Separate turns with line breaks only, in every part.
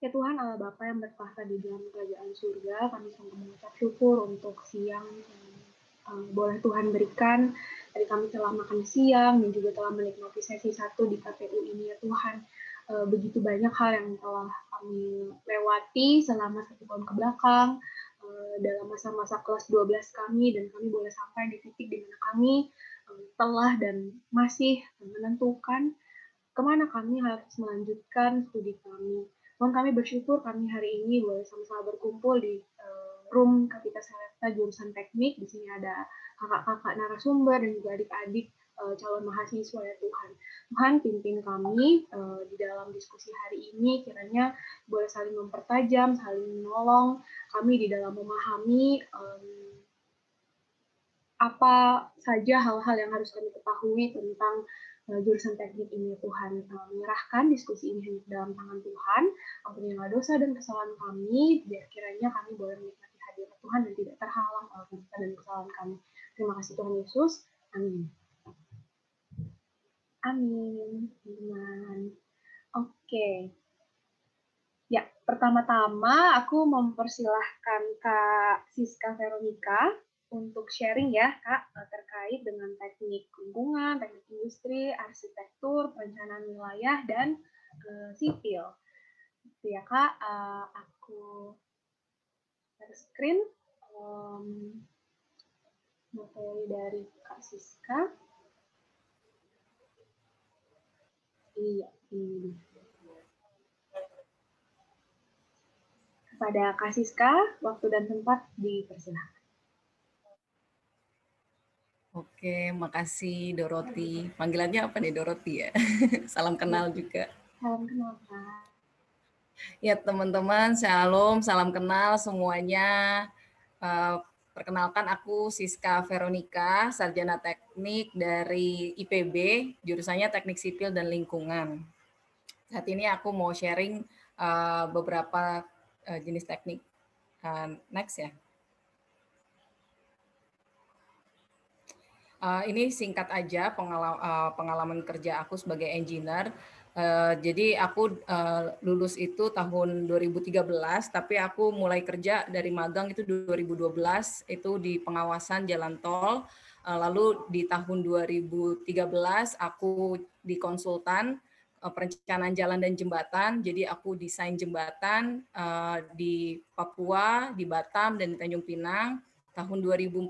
Ya Tuhan Allah Bapa yang bertahta di dalam kerajaan surga, kami sungguh mengucap syukur untuk siang yang um, boleh Tuhan berikan. Tadi kami telah makan siang dan juga telah menikmati sesi satu di KPU ini ya Tuhan. Uh, begitu banyak hal yang telah kami lewati selama satu tahun ke belakang uh, dalam masa-masa kelas 12 kami dan kami boleh sampai di titik di mana kami um, telah dan masih menentukan ke mana kami harus melanjutkan studi kami Tuhan kami bersyukur kami hari ini boleh sama-sama berkumpul di uh, room Kapita Selesta jurusan teknik. Di sini ada kakak-kakak narasumber dan juga adik-adik uh, calon mahasiswa ya Tuhan. Tuhan pimpin kami uh, di dalam diskusi hari ini kiranya boleh saling mempertajam, saling menolong kami di dalam memahami um, apa saja hal-hal yang harus kami ketahui tentang jurusan teknik ini Tuhan uh, menyerahkan diskusi ini dalam tangan Tuhan. Ampunilah dosa dan kesalahan kami biar kiranya kami boleh menikmati hadirat Tuhan dan tidak terhalang oleh dosa dan kesalahan kami. Terima kasih Tuhan Yesus. Amin. Amin amin oke. Okay. ya pertama-tama aku mempersilahkan Kak Siska Veronica untuk sharing ya Kak eh, terkait dengan teknik lingkungan, teknik industri, arsitektur, perencanaan wilayah dan uh, sipil. Itu ya Kak, uh, aku share screen um, materi dari Kak Siska. Iya, ini. Kepada Kak Siska, waktu dan tempat dipersilahkan.
Oke, makasih Doroti. Panggilannya apa nih Doroti ya? Salam kenal juga.
Salam kenal, Pak.
Ya teman-teman, shalom, salam kenal semuanya. Uh, perkenalkan aku Siska Veronica, sarjana teknik dari IPB, jurusannya Teknik Sipil dan Lingkungan. Saat ini aku mau sharing uh, beberapa uh, jenis teknik. Uh, next ya. Uh, ini singkat aja pengalaman, uh, pengalaman kerja aku sebagai engineer. Uh, jadi aku uh, lulus itu tahun 2013, tapi aku mulai kerja dari magang itu 2012 itu di pengawasan jalan tol. Uh, lalu di tahun 2013 aku di konsultan uh, perencanaan jalan dan jembatan. Jadi aku desain jembatan uh, di Papua, di Batam dan di Tanjung Pinang tahun 2014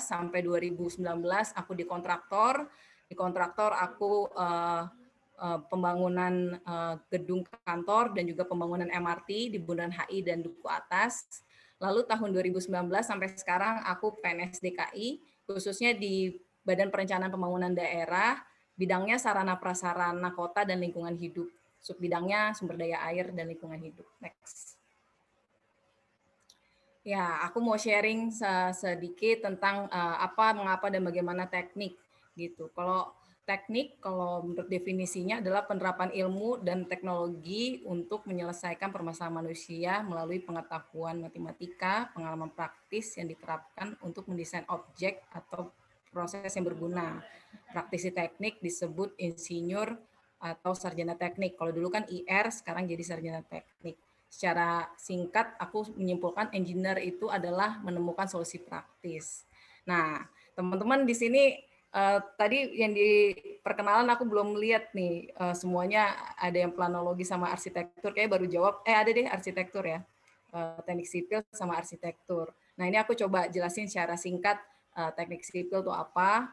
sampai 2019 aku di kontraktor. Di kontraktor aku uh, uh, pembangunan uh, gedung kantor dan juga pembangunan MRT di Bundaran HI dan Duku Atas. Lalu tahun 2019 sampai sekarang aku PNS DKI khususnya di Badan Perencanaan Pembangunan Daerah, bidangnya sarana prasarana kota dan lingkungan hidup. Subbidangnya sumber daya air dan lingkungan hidup. Next. Ya, aku mau sharing sedikit tentang uh, apa, mengapa, dan bagaimana teknik gitu. Kalau teknik, kalau menurut definisinya adalah penerapan ilmu dan teknologi untuk menyelesaikan permasalahan manusia melalui pengetahuan matematika, pengalaman praktis yang diterapkan untuk mendesain objek atau proses yang berguna. Praktisi teknik disebut insinyur atau sarjana teknik. Kalau dulu kan IR, sekarang jadi sarjana teknik secara singkat aku menyimpulkan engineer itu adalah menemukan solusi praktis. Nah, teman-teman di sini uh, tadi yang di perkenalan aku belum lihat nih uh, semuanya ada yang planologi sama arsitektur kayak baru jawab eh ada deh arsitektur ya. Uh, teknik sipil sama arsitektur. Nah, ini aku coba jelasin secara singkat uh, teknik sipil itu apa,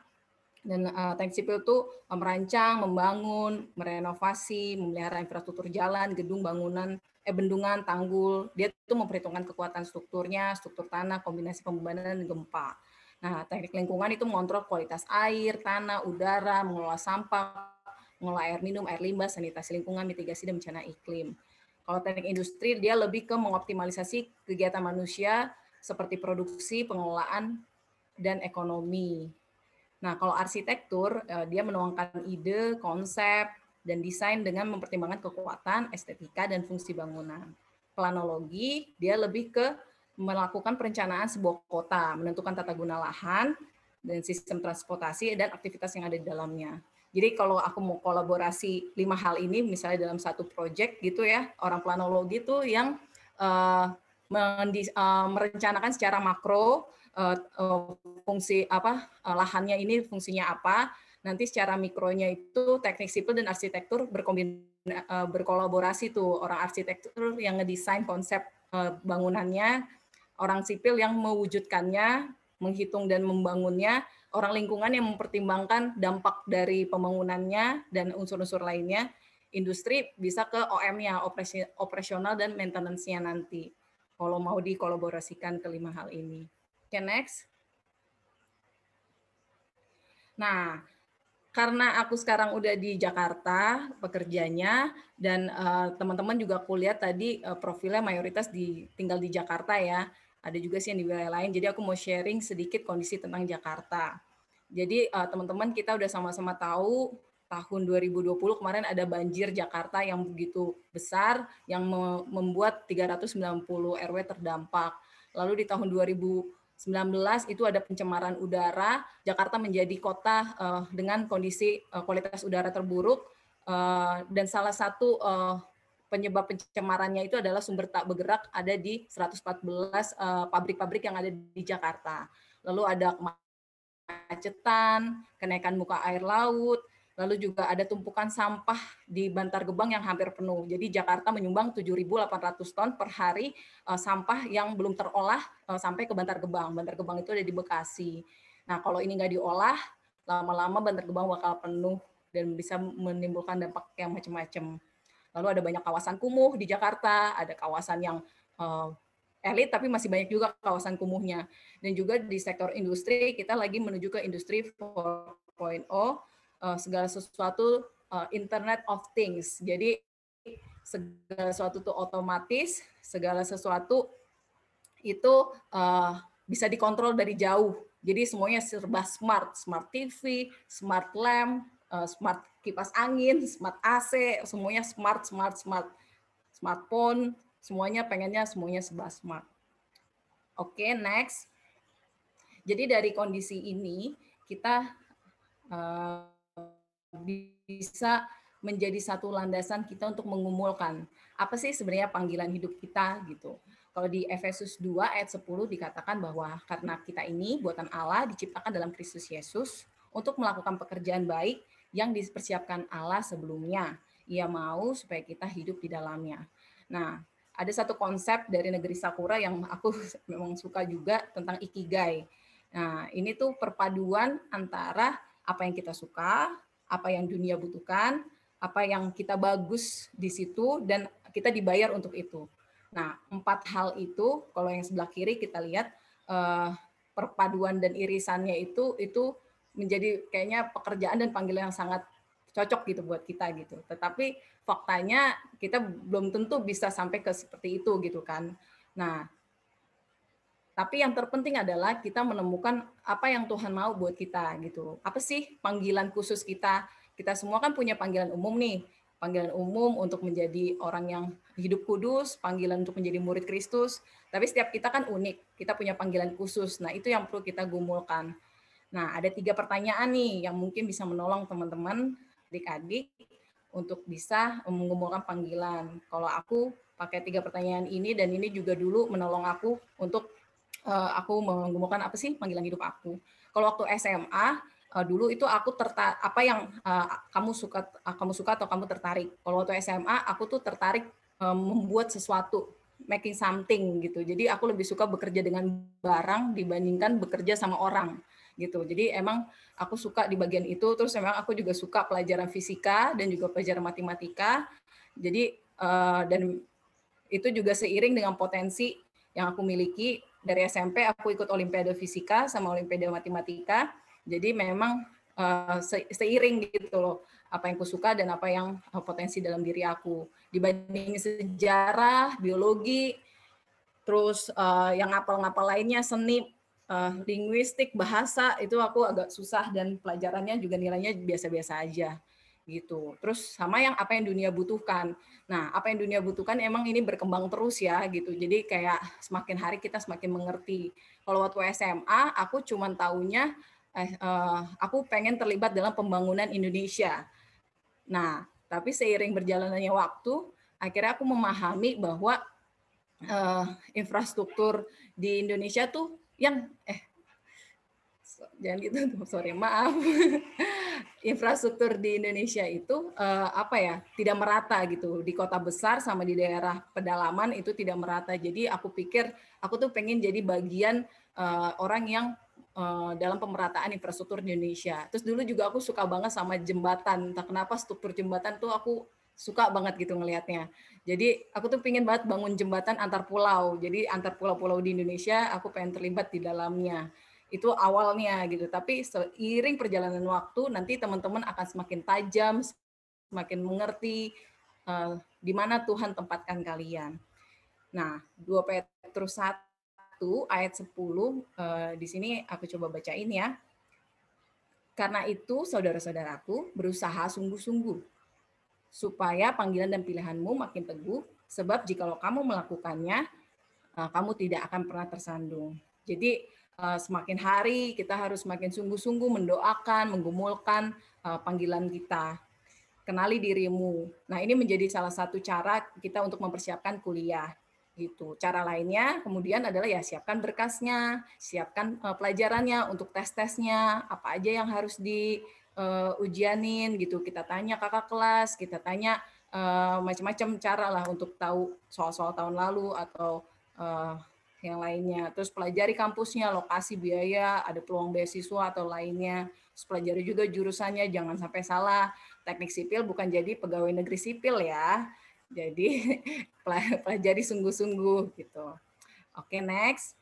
dan uh, teknik sipil itu merancang, membangun, merenovasi, memelihara infrastruktur jalan, gedung, bangunan, eh, bendungan, tanggul. Dia itu memperhitungkan kekuatan strukturnya, struktur tanah, kombinasi pembebanan dan gempa. Nah, teknik lingkungan itu mengontrol kualitas air, tanah, udara, mengelola sampah, mengelola air minum, air limbah, sanitasi lingkungan, mitigasi dan bencana iklim. Kalau teknik industri, dia lebih ke mengoptimalisasi kegiatan manusia seperti produksi, pengelolaan, dan ekonomi. Nah, kalau arsitektur, eh, dia menuangkan ide, konsep, dan desain dengan mempertimbangkan kekuatan, estetika, dan fungsi bangunan. Planologi, dia lebih ke melakukan perencanaan sebuah kota, menentukan tata guna lahan, dan sistem transportasi, dan aktivitas yang ada di dalamnya. Jadi kalau aku mau kolaborasi lima hal ini, misalnya dalam satu project gitu ya, orang planologi itu yang uh, merencanakan secara makro uh, uh, fungsi apa uh, lahannya ini fungsinya apa, nanti secara mikronya itu teknik sipil dan arsitektur uh, berkolaborasi tuh orang arsitektur yang ngedesain konsep uh, bangunannya, orang sipil yang mewujudkannya, menghitung dan membangunnya, orang lingkungan yang mempertimbangkan dampak dari pembangunannya dan unsur-unsur lainnya, industri bisa ke OM-nya, operasional dan maintenance-nya nanti. Kalau mau dikolaborasikan kelima hal ini. Okay, next. Nah, karena aku sekarang udah di Jakarta pekerjanya dan eh, teman-teman uh, juga kuliah tadi uh, profilnya mayoritas di tinggal di Jakarta ya. Ada juga sih yang di wilayah lain. Jadi aku mau sharing sedikit kondisi tentang Jakarta. Jadi uh, teman-teman kita udah sama-sama tahu tahun 2020 kemarin ada banjir Jakarta yang begitu besar yang membuat 390 RW terdampak. Lalu di tahun 2019 itu ada pencemaran udara, Jakarta menjadi kota uh, dengan kondisi uh, kualitas udara terburuk uh, dan salah satu penyebab pencemarannya itu adalah sumber tak bergerak ada di 114 pabrik-pabrik uh, yang ada di Jakarta. Lalu ada kemacetan, kenaikan muka air laut, lalu juga ada tumpukan sampah di Bantar Gebang yang hampir penuh. Jadi Jakarta menyumbang 7.800 ton per hari uh, sampah yang belum terolah uh, sampai ke Bantar Gebang. Bantar Gebang itu ada di Bekasi. Nah kalau ini nggak diolah, lama-lama Bantar Gebang bakal penuh dan bisa menimbulkan dampak yang macam-macam. Lalu ada banyak kawasan kumuh di Jakarta, ada kawasan yang uh, elit tapi masih banyak juga kawasan kumuhnya. Dan juga di sektor industri kita lagi menuju ke industri 4.0 uh, segala sesuatu uh, Internet of Things. Jadi segala sesuatu itu otomatis, segala sesuatu itu uh, bisa dikontrol dari jauh. Jadi semuanya serba smart, smart TV, smart lamp, uh, smart kipas angin, smart AC, semuanya smart, smart, smart, smartphone, Semuanya pengennya semuanya serba smart. Oke, okay, next. Jadi dari kondisi ini kita uh, bisa menjadi satu landasan kita untuk mengumulkan apa sih sebenarnya panggilan hidup kita gitu. Kalau di Efesus 2 ayat 10 dikatakan bahwa karena kita ini buatan Allah diciptakan dalam Kristus Yesus untuk melakukan pekerjaan baik yang dipersiapkan Allah sebelumnya. Ia mau supaya kita hidup di dalamnya. Nah, ada satu konsep dari negeri Sakura yang aku memang suka juga tentang ikigai. Nah, ini tuh perpaduan antara apa yang kita suka, apa yang dunia butuhkan, apa yang kita bagus di situ dan kita dibayar untuk itu. Nah, empat hal itu kalau yang sebelah kiri kita lihat eh, perpaduan dan irisannya itu itu menjadi kayaknya pekerjaan dan panggilan yang sangat cocok gitu buat kita gitu. Tetapi faktanya kita belum tentu bisa sampai ke seperti itu gitu kan. Nah, tapi yang terpenting adalah kita menemukan apa yang Tuhan mau buat kita gitu. Apa sih panggilan khusus kita? Kita semua kan punya panggilan umum nih. Panggilan umum untuk menjadi orang yang hidup kudus, panggilan untuk menjadi murid Kristus. Tapi setiap kita kan unik, kita punya panggilan khusus. Nah, itu yang perlu kita gumulkan. Nah, ada tiga pertanyaan nih yang mungkin bisa menolong teman-teman adik-adik untuk bisa mengumpulkan panggilan. Kalau aku pakai tiga pertanyaan ini dan ini juga dulu menolong aku untuk uh, aku mengumpulkan apa sih panggilan hidup aku. Kalau waktu SMA eh, dulu itu aku tertarik apa yang uh, kamu suka kamu suka atau kamu tertarik. Kalau waktu SMA aku tuh tertarik membuat sesuatu making something gitu. Jadi aku lebih suka bekerja dengan barang dibandingkan bekerja sama orang gitu. Jadi emang aku suka di bagian itu. Terus emang aku juga suka pelajaran fisika dan juga pelajaran matematika. Jadi dan itu juga seiring dengan potensi yang aku miliki dari SMP aku ikut olimpiade fisika sama olimpiade matematika. Jadi memang uh, seiring gitu loh apa yang aku suka dan apa yang uh, potensi dalam diri aku dibanding sejarah, biologi, terus uh, yang ngapal-ngapal lainnya seni uh, linguistik bahasa itu aku agak susah dan pelajarannya juga nilainya biasa-biasa aja gitu. Terus sama yang apa yang dunia butuhkan. Nah, apa yang dunia butuhkan emang ini berkembang terus ya gitu. Jadi kayak semakin hari kita semakin mengerti. Kalau waktu SMA aku cuman taunya eh, uh, aku pengen terlibat dalam pembangunan Indonesia. Nah, tapi seiring berjalannya waktu, akhirnya aku memahami bahwa uh, infrastruktur di Indonesia tuh yang eh jangan gitu sorry maaf. Infrastruktur di Indonesia itu uh, apa ya tidak merata gitu. Di kota besar sama di daerah pedalaman itu tidak merata. Jadi aku pikir aku tuh pengen jadi bagian uh, orang yang uh, dalam pemerataan infrastruktur di Indonesia. Terus dulu juga aku suka banget sama jembatan. Entah kenapa struktur jembatan tuh aku suka banget gitu ngelihatnya. Jadi aku tuh pengen banget bangun jembatan antar pulau. Jadi antar pulau-pulau di Indonesia aku pengen terlibat di dalamnya itu awalnya gitu. Tapi seiring perjalanan waktu nanti teman-teman akan semakin tajam, semakin mengerti uh, di mana Tuhan tempatkan kalian. Nah, 2 Petrus 1 ayat 10 uh, eh, di sini aku coba bacain ya. Karena itu saudara-saudaraku berusaha sungguh-sungguh supaya panggilan dan pilihanmu makin teguh sebab jikalau kamu melakukannya uh, kamu tidak akan pernah tersandung. Jadi Eh, semakin hari kita harus semakin sungguh-sungguh mendoakan, menggumulkan uh, panggilan kita. Kenali dirimu. Nah, ini menjadi salah satu cara kita untuk mempersiapkan kuliah gitu. Cara lainnya kemudian adalah ya siapkan berkasnya, siapkan uh, pelajarannya untuk tes-tesnya, apa aja yang harus di uh, ujianin gitu. Kita tanya kakak kelas, kita tanya uh, macam-macam cara lah untuk tahu soal-soal tahun lalu atau uh, yang lainnya. Terus pelajari kampusnya, lokasi biaya, ada peluang beasiswa atau lainnya. Terus pelajari juga jurusannya, jangan sampai salah. Teknik sipil bukan jadi pegawai negeri sipil ya. Jadi pelajari sungguh-sungguh gitu. Oke, next.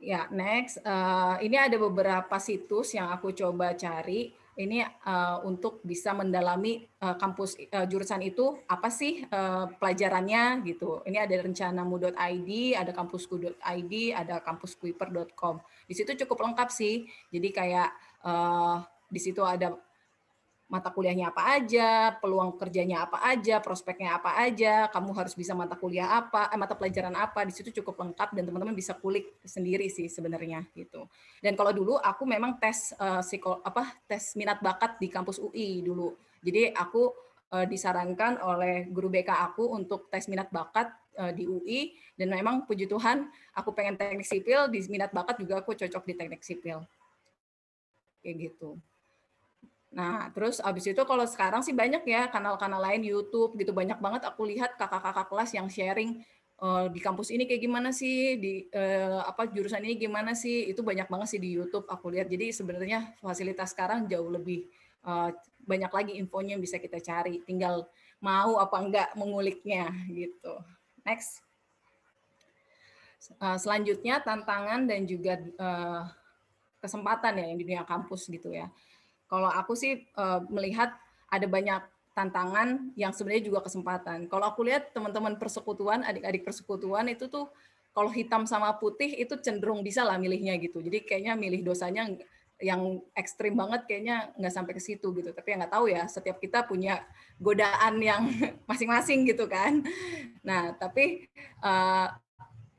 Ya, next. Uh, ini ada beberapa situs yang aku coba cari ini uh, untuk bisa mendalami uh, kampus uh, jurusan itu apa sih uh, pelajarannya gitu. Ini ada rencanamu.id, ada kampusku.id, ada kampuskuiper.com. Di situ cukup lengkap sih. Jadi kayak uh, di situ ada mata kuliahnya apa aja, peluang kerjanya apa aja, prospeknya apa aja, kamu harus bisa mata kuliah apa, eh, mata pelajaran apa, di situ cukup lengkap dan teman-teman bisa kulik sendiri sih sebenarnya gitu. Dan kalau dulu aku memang tes uh, psiko, apa tes minat bakat di kampus UI dulu. Jadi aku uh, disarankan oleh guru BK aku untuk tes minat bakat uh, di UI dan memang puji Tuhan aku pengen teknik sipil di minat bakat juga aku cocok di teknik sipil. Kayak gitu. Nah, terus abis itu kalau sekarang sih banyak ya kanal-kanal lain YouTube gitu banyak banget aku lihat kakak-kakak kelas yang sharing uh, di kampus ini kayak gimana sih di uh, apa jurusan ini gimana sih itu banyak banget sih di YouTube aku lihat. Jadi sebenarnya fasilitas sekarang jauh lebih uh, banyak lagi infonya yang bisa kita cari. Tinggal mau apa enggak menguliknya gitu. Next. Uh, selanjutnya tantangan dan juga uh, kesempatan ya yang di dunia kampus gitu ya. Kalau aku sih uh, melihat ada banyak tantangan yang sebenarnya juga kesempatan. Kalau aku lihat teman-teman persekutuan, adik-adik persekutuan itu tuh kalau hitam sama putih itu cenderung bisa lah milihnya gitu. Jadi kayaknya milih dosanya yang ekstrim banget kayaknya nggak sampai ke situ gitu. Tapi ya nggak tahu ya, setiap kita punya godaan yang masing-masing gitu kan. Nah, tapi uh,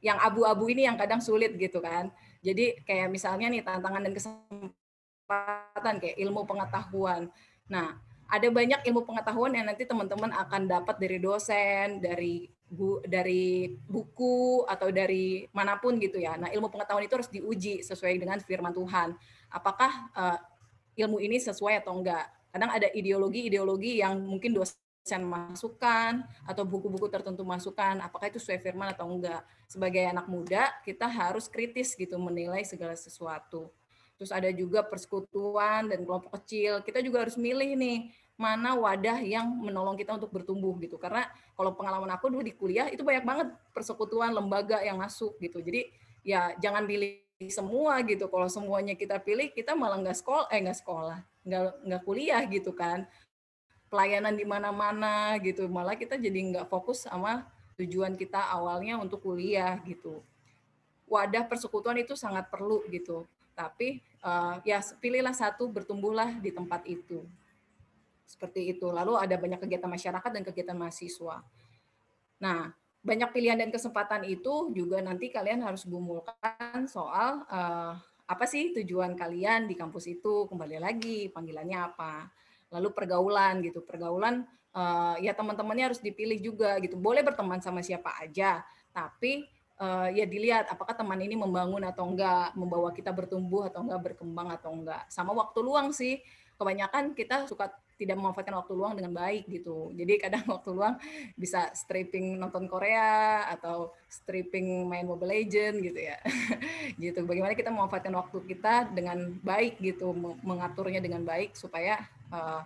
yang abu-abu ini yang kadang sulit gitu kan. Jadi kayak misalnya nih tantangan dan kesempatan kesempatan kayak ilmu pengetahuan. Nah, ada banyak ilmu pengetahuan yang nanti teman-teman akan dapat dari dosen, dari bu, dari buku atau dari mana pun gitu ya. Nah, ilmu pengetahuan itu harus diuji sesuai dengan firman Tuhan. Apakah uh, ilmu ini sesuai atau enggak? Kadang ada ideologi-ideologi yang mungkin dosen masukkan atau buku-buku tertentu masukkan, apakah itu sesuai firman atau enggak. Sebagai anak muda, kita harus kritis gitu menilai segala sesuatu terus ada juga persekutuan dan kelompok kecil. Kita juga harus milih nih mana wadah yang menolong kita untuk bertumbuh gitu. Karena kalau pengalaman aku dulu di kuliah itu banyak banget persekutuan lembaga yang masuk gitu. Jadi ya jangan pilih semua gitu. Kalau semuanya kita pilih, kita malah nggak sekolah, eh nggak sekolah, nggak nggak kuliah gitu kan. Pelayanan di mana-mana gitu. Malah kita jadi nggak fokus sama tujuan kita awalnya untuk kuliah gitu. Wadah persekutuan itu sangat perlu gitu tapi uh, ya pilihlah satu bertumbuhlah di tempat itu. Seperti itu. Lalu ada banyak kegiatan masyarakat dan kegiatan mahasiswa. Nah banyak pilihan dan kesempatan itu juga nanti kalian harus gumulkan soal uh, apa sih tujuan kalian di kampus itu kembali lagi panggilannya apa. Lalu pergaulan gitu. Pergaulan uh, ya teman-temannya harus dipilih juga gitu. Boleh berteman sama siapa aja tapi uh, ya dilihat apakah teman ini membangun atau enggak membawa kita bertumbuh atau enggak berkembang atau enggak sama waktu luang sih kebanyakan kita suka tidak memanfaatkan waktu luang dengan baik gitu. Jadi kadang waktu luang bisa stripping nonton Korea atau stripping main Mobile Legend gitu ya. gitu. Bagaimana kita memanfaatkan waktu kita dengan baik gitu, mengaturnya dengan baik supaya uh,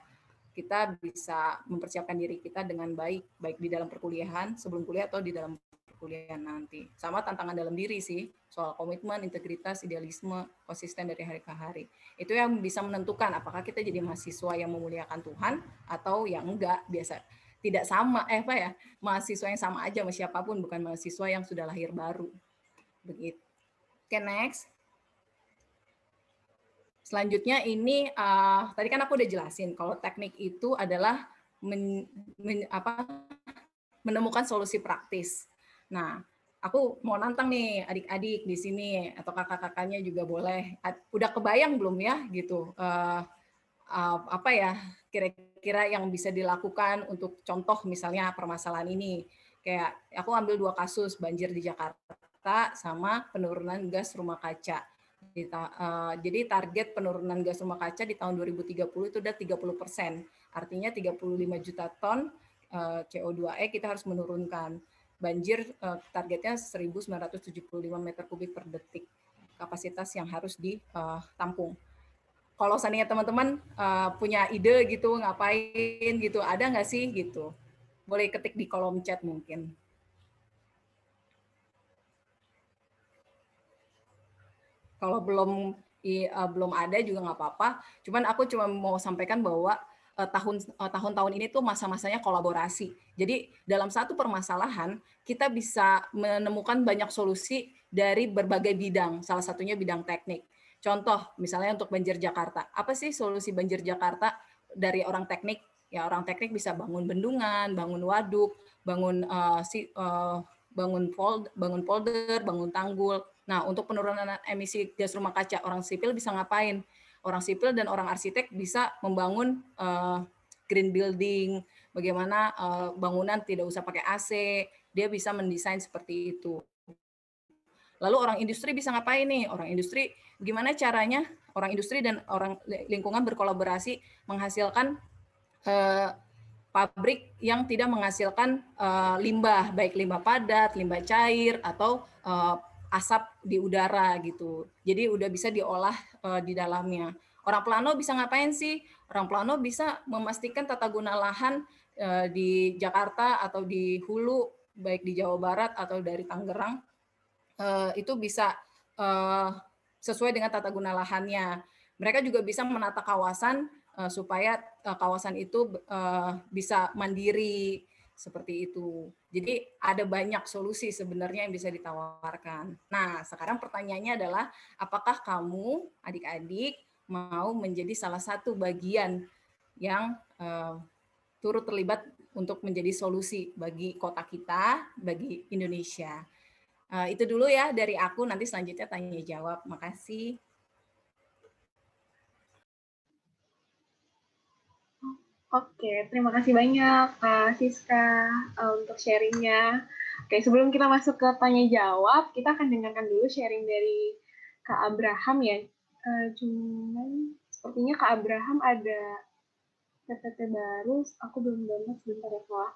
kita bisa mempersiapkan diri kita dengan baik, baik di dalam perkuliahan, sebelum kuliah atau di dalam perkuliahan nanti. Sama tantangan dalam diri sih, soal komitmen, integritas, idealisme, konsisten dari hari ke hari. Itu yang bisa menentukan apakah kita jadi mahasiswa yang memuliakan Tuhan atau yang enggak, biasa. Tidak sama eh apa ya mahasiswa yang sama aja sama siapa pun bukan mahasiswa yang sudah lahir baru. Begitu. Oke okay, next. Selanjutnya ini uh, tadi kan aku udah jelasin kalau teknik itu adalah men, men, apa, menemukan solusi praktis Nah, aku mau nantang nih adik-adik di sini atau kakak-kakaknya juga boleh. Udah kebayang belum ya gitu? Uh, uh, apa ya kira-kira yang bisa dilakukan untuk contoh misalnya permasalahan ini? Kayak aku ambil dua kasus banjir di Jakarta sama penurunan gas rumah kaca. Uh, jadi target penurunan gas rumah kaca di tahun 2030 itu udah 30 persen. Artinya 35 juta ton CO2e kita harus menurunkan banjir uh, targetnya 1975 meter kubik per detik kapasitas yang harus ditampung. Eh, Kalau seandainya teman-teman uh, punya ide gitu ngapain gitu, ada nggak sih gitu? Boleh ketik di kolom chat mungkin. Kalau belum uh, belum ada juga nggak apa-apa. Cuman aku cuma mau sampaikan bahwa tahun uh, tahun-tahun ini tuh masa-masanya kolaborasi. Jadi dalam satu permasalahan kita bisa menemukan banyak solusi dari berbagai bidang. Salah satunya bidang teknik. Contoh misalnya untuk banjir Jakarta. Apa sih solusi banjir Jakarta dari orang teknik? Ya orang teknik bisa bangun bendungan, bangun waduk, bangun uh, si uh, bangun fold, bangun polder, bangun tanggul. Nah, untuk penurunan emisi gas rumah kaca orang sipil bisa ngapain? Orang sipil dan orang arsitek bisa membangun uh, green building, bagaimana uh, bangunan tidak usah pakai AC, dia bisa mendesain seperti itu. Lalu orang industri bisa ngapain nih? Orang industri gimana caranya orang industri dan orang lingkungan berkolaborasi menghasilkan uh, pabrik yang tidak menghasilkan uh, limbah, baik limbah padat, limbah cair, atau uh, asap di udara gitu. Jadi udah bisa diolah uh, di dalamnya. Orang plano bisa ngapain sih? Orang plano bisa memastikan tata guna lahan uh, di Jakarta atau di Hulu, baik di Jawa Barat atau dari Tangerang, uh, itu bisa uh, sesuai dengan tata guna lahannya. Mereka juga bisa menata kawasan uh, supaya uh, kawasan itu uh, bisa mandiri seperti itu. Jadi ada banyak solusi sebenarnya yang bisa ditawarkan. Nah, sekarang pertanyaannya adalah apakah kamu adik-adik mau menjadi salah satu bagian yang uh, turut terlibat untuk menjadi solusi bagi kota kita, bagi Indonesia. Uh, itu dulu ya dari aku, nanti selanjutnya tanya jawab. Makasih.
Oke, terima kasih banyak Kak Siska uh, untuk sharingnya. Oke, sebelum kita masuk ke tanya jawab, kita akan dengarkan dulu sharing dari Kak Abraham ya. Uh, cuman sepertinya Kak Abraham ada PPT baru, aku belum download sebentar ya Kak.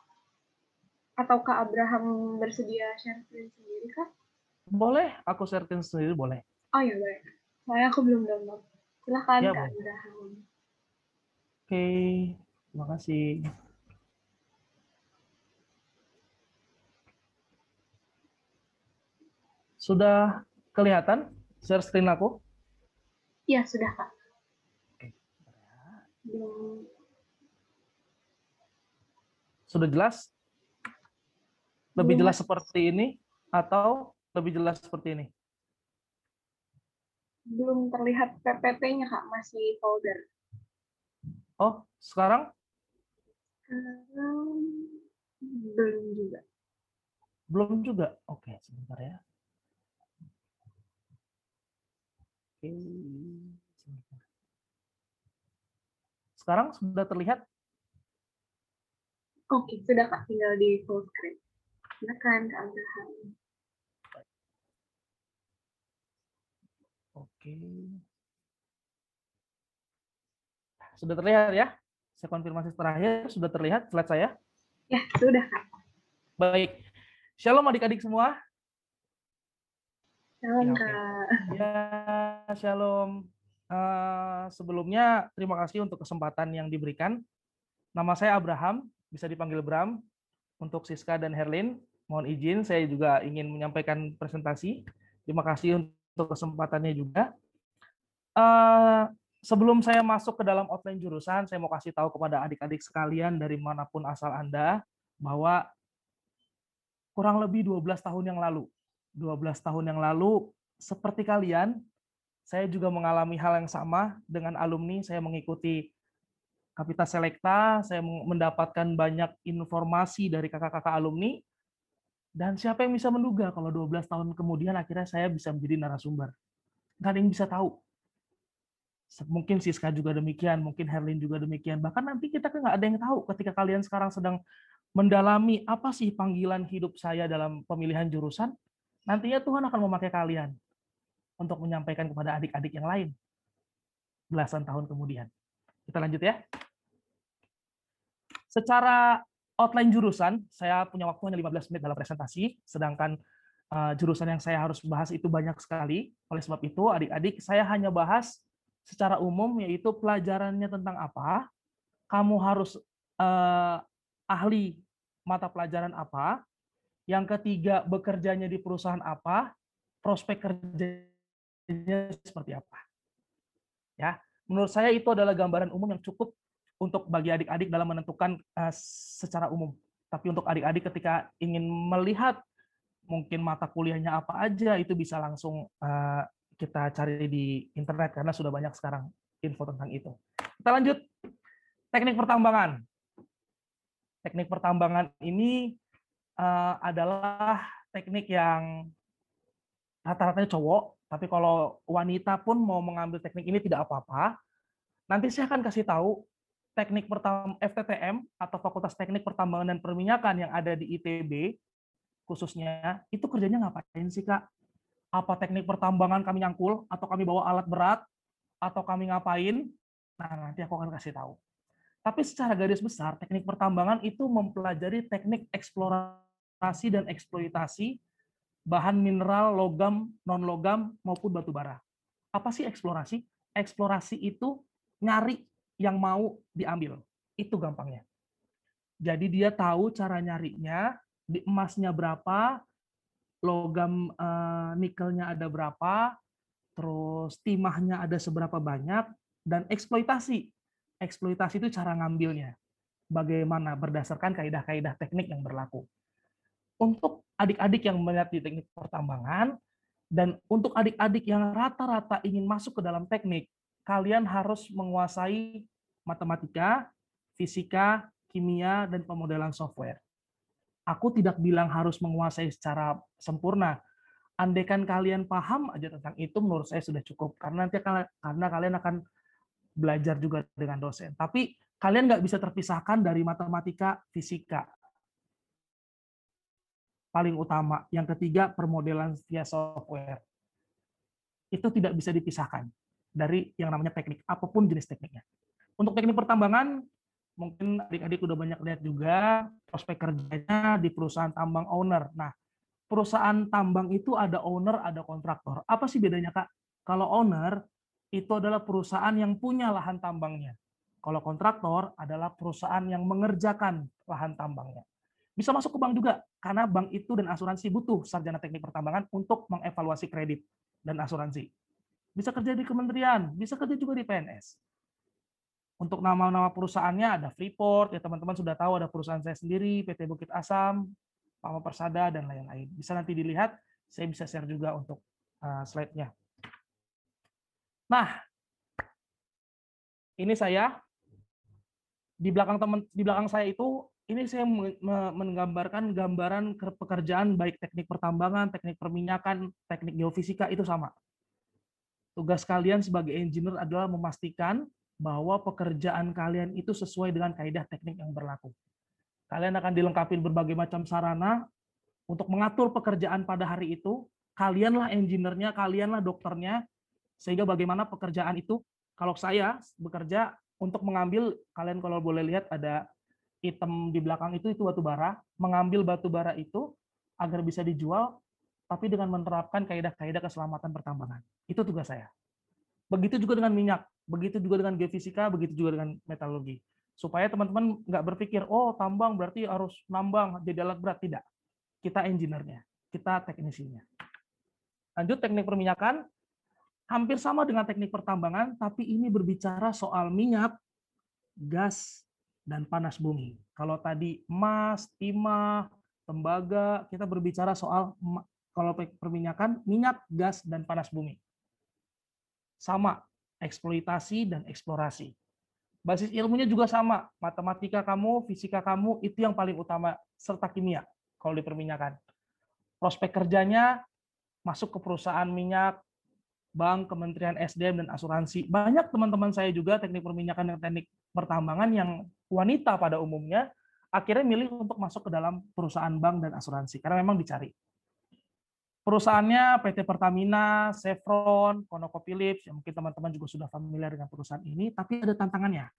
Atau Kak Abraham bersedia share screen sendiri Kak?
Boleh, aku share screen sendiri boleh.
Oh ya boleh. Saya aku belum download. Silahkan ya, Kak boleh. Abraham.
Oke. Okay. Terima kasih. Sudah kelihatan share screen aku?
Iya, sudah, Kak.
Oke. Sudah jelas? Lebih jelas seperti ini atau lebih jelas seperti ini?
Belum terlihat PPT-nya, Kak. Masih folder.
Oh, sekarang?
Sekarang belum juga.
Belum juga. Oke, sebentar ya. Oke. sebentar. Sekarang sudah terlihat?
Oke, sudah Kak. Tinggal di full screen. Silakan Kak Abraham.
Oke. Sudah terlihat ya? Saya konfirmasi terakhir, sudah terlihat slide saya?
Ya, sudah Kak.
Baik. Shalom adik-adik semua.
Shalom
Ya.
Kak.
Ya, shalom. Eh, sebelumnya terima kasih untuk kesempatan yang diberikan. Nama saya Abraham, bisa dipanggil Bram. Untuk Siska dan Herlin, mohon izin saya juga ingin menyampaikan presentasi. Terima kasih untuk kesempatannya juga. Eh, sebelum saya masuk ke dalam outline jurusan, saya mau kasih tahu kepada adik-adik sekalian dari mana pun asal Anda bahwa kurang lebih 12 tahun yang lalu, 12 tahun yang lalu seperti kalian, saya juga mengalami hal yang sama dengan alumni. Saya mengikuti Kapita Selekta, saya mendapatkan banyak informasi dari kakak-kakak alumni. Dan siapa yang bisa menduga kalau 12 tahun kemudian akhirnya saya bisa menjadi narasumber. Nggak ada yang bisa tahu. Mungkin Siska juga demikian, mungkin Herlin juga demikian. Bahkan nanti kita kan nggak ada yang tahu ketika kalian sekarang sedang mendalami apa sih panggilan hidup saya dalam pemilihan jurusan, nantinya Tuhan akan memakai kalian untuk menyampaikan kepada adik-adik yang lain belasan tahun kemudian. Kita lanjut ya. Secara outline jurusan, saya punya waktu hanya 15 menit dalam presentasi, sedangkan uh, jurusan yang saya harus bahas itu banyak sekali. Oleh sebab itu, adik-adik, saya hanya bahas secara umum, yaitu pelajarannya tentang apa, kamu harus uh, ahli mata pelajaran apa, yang ketiga bekerjanya di perusahaan apa, prospek kerjanya seperti apa. Ya, menurut saya itu adalah gambaran umum yang cukup untuk bagi adik-adik dalam menentukan uh, secara umum. Tapi untuk adik-adik ketika ingin melihat mungkin mata kuliahnya apa aja itu bisa langsung uh, kita cari di internet karena sudah banyak sekarang info tentang itu. Kita lanjut teknik pertambangan. Teknik pertambangan ini uh, adalah teknik yang rata-ratanya cowok, tapi kalau wanita pun mau mengambil teknik ini tidak apa-apa. Nanti saya akan kasih tahu teknik pertam FTTM atau Fakultas Teknik Pertambangan dan Perminyakan yang ada di ITB khususnya itu kerjanya ngapain sih kak? Apa teknik pertambangan kami nyangkul atau kami bawa alat berat atau kami ngapain? Nah nanti aku akan kasih tahu. Tapi secara garis besar teknik pertambangan itu mempelajari teknik eksplorasi dan eksploitasi bahan mineral, logam, non logam maupun batu bara. Apa sih eksplorasi? Eksplorasi itu nyari yang mau diambil. Itu gampangnya. Jadi dia tahu cara nyarinya, di emasnya berapa, logam uh, nikelnya ada berapa, terus timahnya ada seberapa banyak, dan eksploitasi. Eksploitasi itu cara ngambilnya. Bagaimana berdasarkan kaidah-kaidah teknik yang berlaku. Untuk adik-adik yang melihat di teknik pertambangan, dan untuk adik-adik yang rata-rata ingin masuk ke dalam teknik, kalian harus menguasai matematika, fisika, kimia, dan pemodelan software. Aku tidak bilang harus menguasai secara sempurna. Andaikan kalian paham aja tentang itu, menurut saya sudah cukup. Karena nanti karena kalian akan belajar juga dengan dosen. Tapi kalian nggak bisa terpisahkan dari matematika, fisika. Paling utama. Yang ketiga, permodelan via software. Itu tidak bisa dipisahkan dari yang namanya teknik, apa pun jenis tekniknya. Untuk teknik pertambangan, mungkin adik-adik udah banyak lihat juga prospek kerjanya di perusahaan tambang owner. Nah, perusahaan tambang itu ada owner, ada kontraktor. Apa sih bedanya, Kak? Kalau owner, itu adalah perusahaan yang punya lahan tambangnya. Kalau kontraktor adalah perusahaan yang mengerjakan lahan tambangnya. Bisa masuk ke bank juga, karena bank itu dan asuransi butuh sarjana teknik pertambangan untuk mengevaluasi kredit dan asuransi. Bisa kerja di kementerian, bisa kerja juga di PNS. Untuk nama-nama perusahaannya ada Freeport, ya teman-teman sudah tahu ada perusahaan saya sendiri, PT Bukit Asam, Pama Persada, dan lain-lain. Bisa nanti dilihat, saya bisa share juga untuk uh, slide-nya. Nah, ini saya. Di belakang teman di belakang saya itu ini saya menggambarkan gambaran pekerjaan baik teknik pertambangan, teknik perminyakan, teknik geofisika itu sama. Tugas kalian sebagai engineer adalah memastikan bahwa pekerjaan kalian itu sesuai dengan kaidah teknik yang berlaku. Kalian akan dilengkapi berbagai macam sarana untuk mengatur pekerjaan pada hari itu. Kalianlah engineer-nya, kalianlah dokternya, sehingga bagaimana pekerjaan itu, kalau saya bekerja untuk mengambil, kalian kalau boleh lihat ada item di belakang itu itu batu bara, mengambil batu bara itu agar bisa dijual, tapi dengan menerapkan kaidah-kaidah keselamatan pertambangan. Itu tugas saya. Begitu juga dengan minyak, begitu juga dengan geofisika, begitu juga dengan metalurgi. Supaya teman-teman nggak berpikir, oh tambang berarti harus nambang jadi alat berat. Tidak. Kita engineer-nya, kita teknisinya. Lanjut teknik perminyakan, hampir sama dengan teknik pertambangan, tapi ini berbicara soal minyak, gas, dan panas bumi. Kalau tadi emas, timah, tembaga, kita berbicara soal kalau perminyakan, minyak, gas, dan panas bumi. Sama, eksploitasi dan eksplorasi. Basis ilmunya juga sama, matematika kamu, fisika kamu, itu yang paling utama, serta kimia kalau di perminyakan. Prospek kerjanya masuk ke perusahaan minyak, bank, kementerian SDM, dan asuransi. Banyak teman-teman saya juga teknik perminyakan dan teknik pertambangan yang wanita pada umumnya akhirnya milih untuk masuk ke dalam perusahaan bank dan asuransi karena memang dicari. Perusahaannya PT Pertamina, Chevron, ConocoPhillips, yang mungkin teman-teman juga sudah familiar dengan perusahaan ini, tapi ada tantangannya,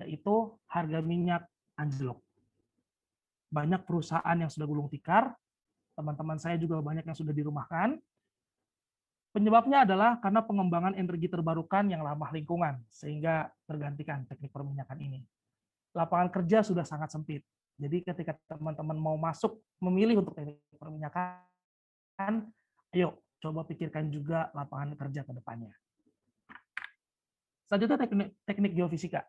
yaitu harga minyak anjlok. Banyak perusahaan yang sudah gulung tikar, teman-teman saya juga banyak yang sudah dirumahkan, Penyebabnya adalah karena pengembangan energi terbarukan yang ramah lingkungan, sehingga tergantikan teknik perminyakan ini. Lapangan kerja sudah sangat sempit. Jadi ketika teman-teman mau masuk, memilih untuk teknik perminyakan, ayo coba pikirkan juga lapangan kerja ke depannya. Selanjutnya teknik, teknik geofisika.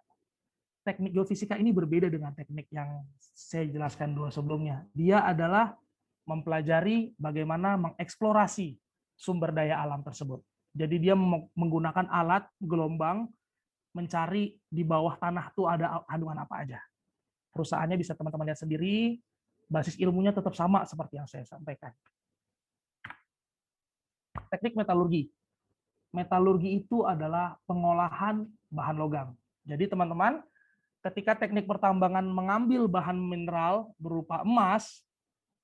Teknik geofisika ini berbeda dengan teknik yang saya jelaskan dua sebelumnya. Dia adalah mempelajari bagaimana mengeksplorasi sumber daya alam tersebut. Jadi dia menggunakan alat gelombang mencari di bawah tanah itu ada kandungan apa aja. Perusahaannya bisa teman-teman lihat sendiri, basis ilmunya tetap sama seperti yang saya sampaikan. Teknik metalurgi. Metalurgi itu adalah pengolahan bahan logam. Jadi teman-teman, ketika teknik pertambangan mengambil bahan mineral berupa emas,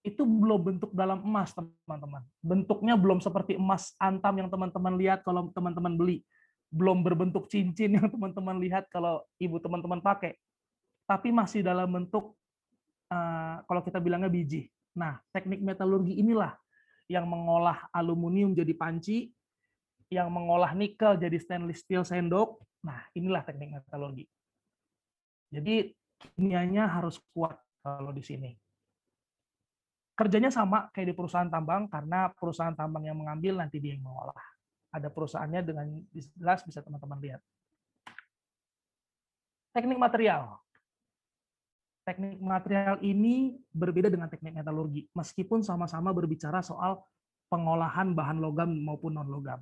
itu belum bentuk dalam emas, teman-teman. Bentuknya belum seperti emas antam yang teman-teman lihat kalau teman-teman beli. Belum berbentuk cincin yang teman-teman lihat kalau ibu teman-teman pakai. Tapi masih dalam bentuk, uh, kalau kita bilangnya biji. Nah, teknik metalurgi inilah yang mengolah aluminium jadi panci, yang mengolah nikel jadi stainless steel sendok. Nah, inilah teknik metalurgi. Jadi kimianya harus kuat kalau di sini kerjanya sama kayak di perusahaan tambang karena perusahaan tambang yang mengambil nanti dia yang mengolah. Ada perusahaannya dengan jelas bisa teman-teman lihat. Teknik material. Teknik material ini berbeda dengan teknik metalurgi, meskipun sama-sama berbicara soal pengolahan bahan logam maupun non logam.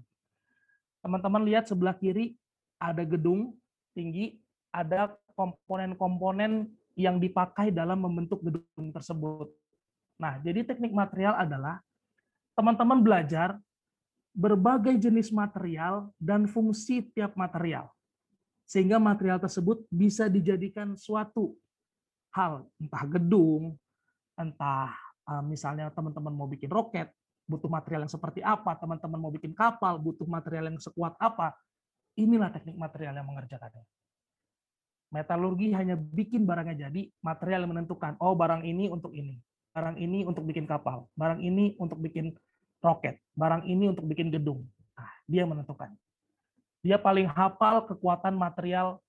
Teman-teman lihat sebelah kiri ada gedung tinggi, ada komponen-komponen yang dipakai dalam membentuk gedung tersebut Nah, jadi teknik material adalah teman-teman belajar berbagai jenis material dan fungsi tiap material. Sehingga material tersebut bisa dijadikan suatu hal, entah gedung, entah eh, misalnya teman-teman mau bikin roket, butuh material yang seperti apa, teman-teman mau bikin kapal, butuh material yang sekuat apa. Inilah teknik material yang mengerjakannya. Metalurgi hanya bikin barangnya jadi, material yang menentukan, oh barang ini untuk ini barang ini untuk bikin kapal, barang ini untuk bikin roket, barang ini untuk bikin gedung. Nah, dia menentukan. Dia paling hafal kekuatan material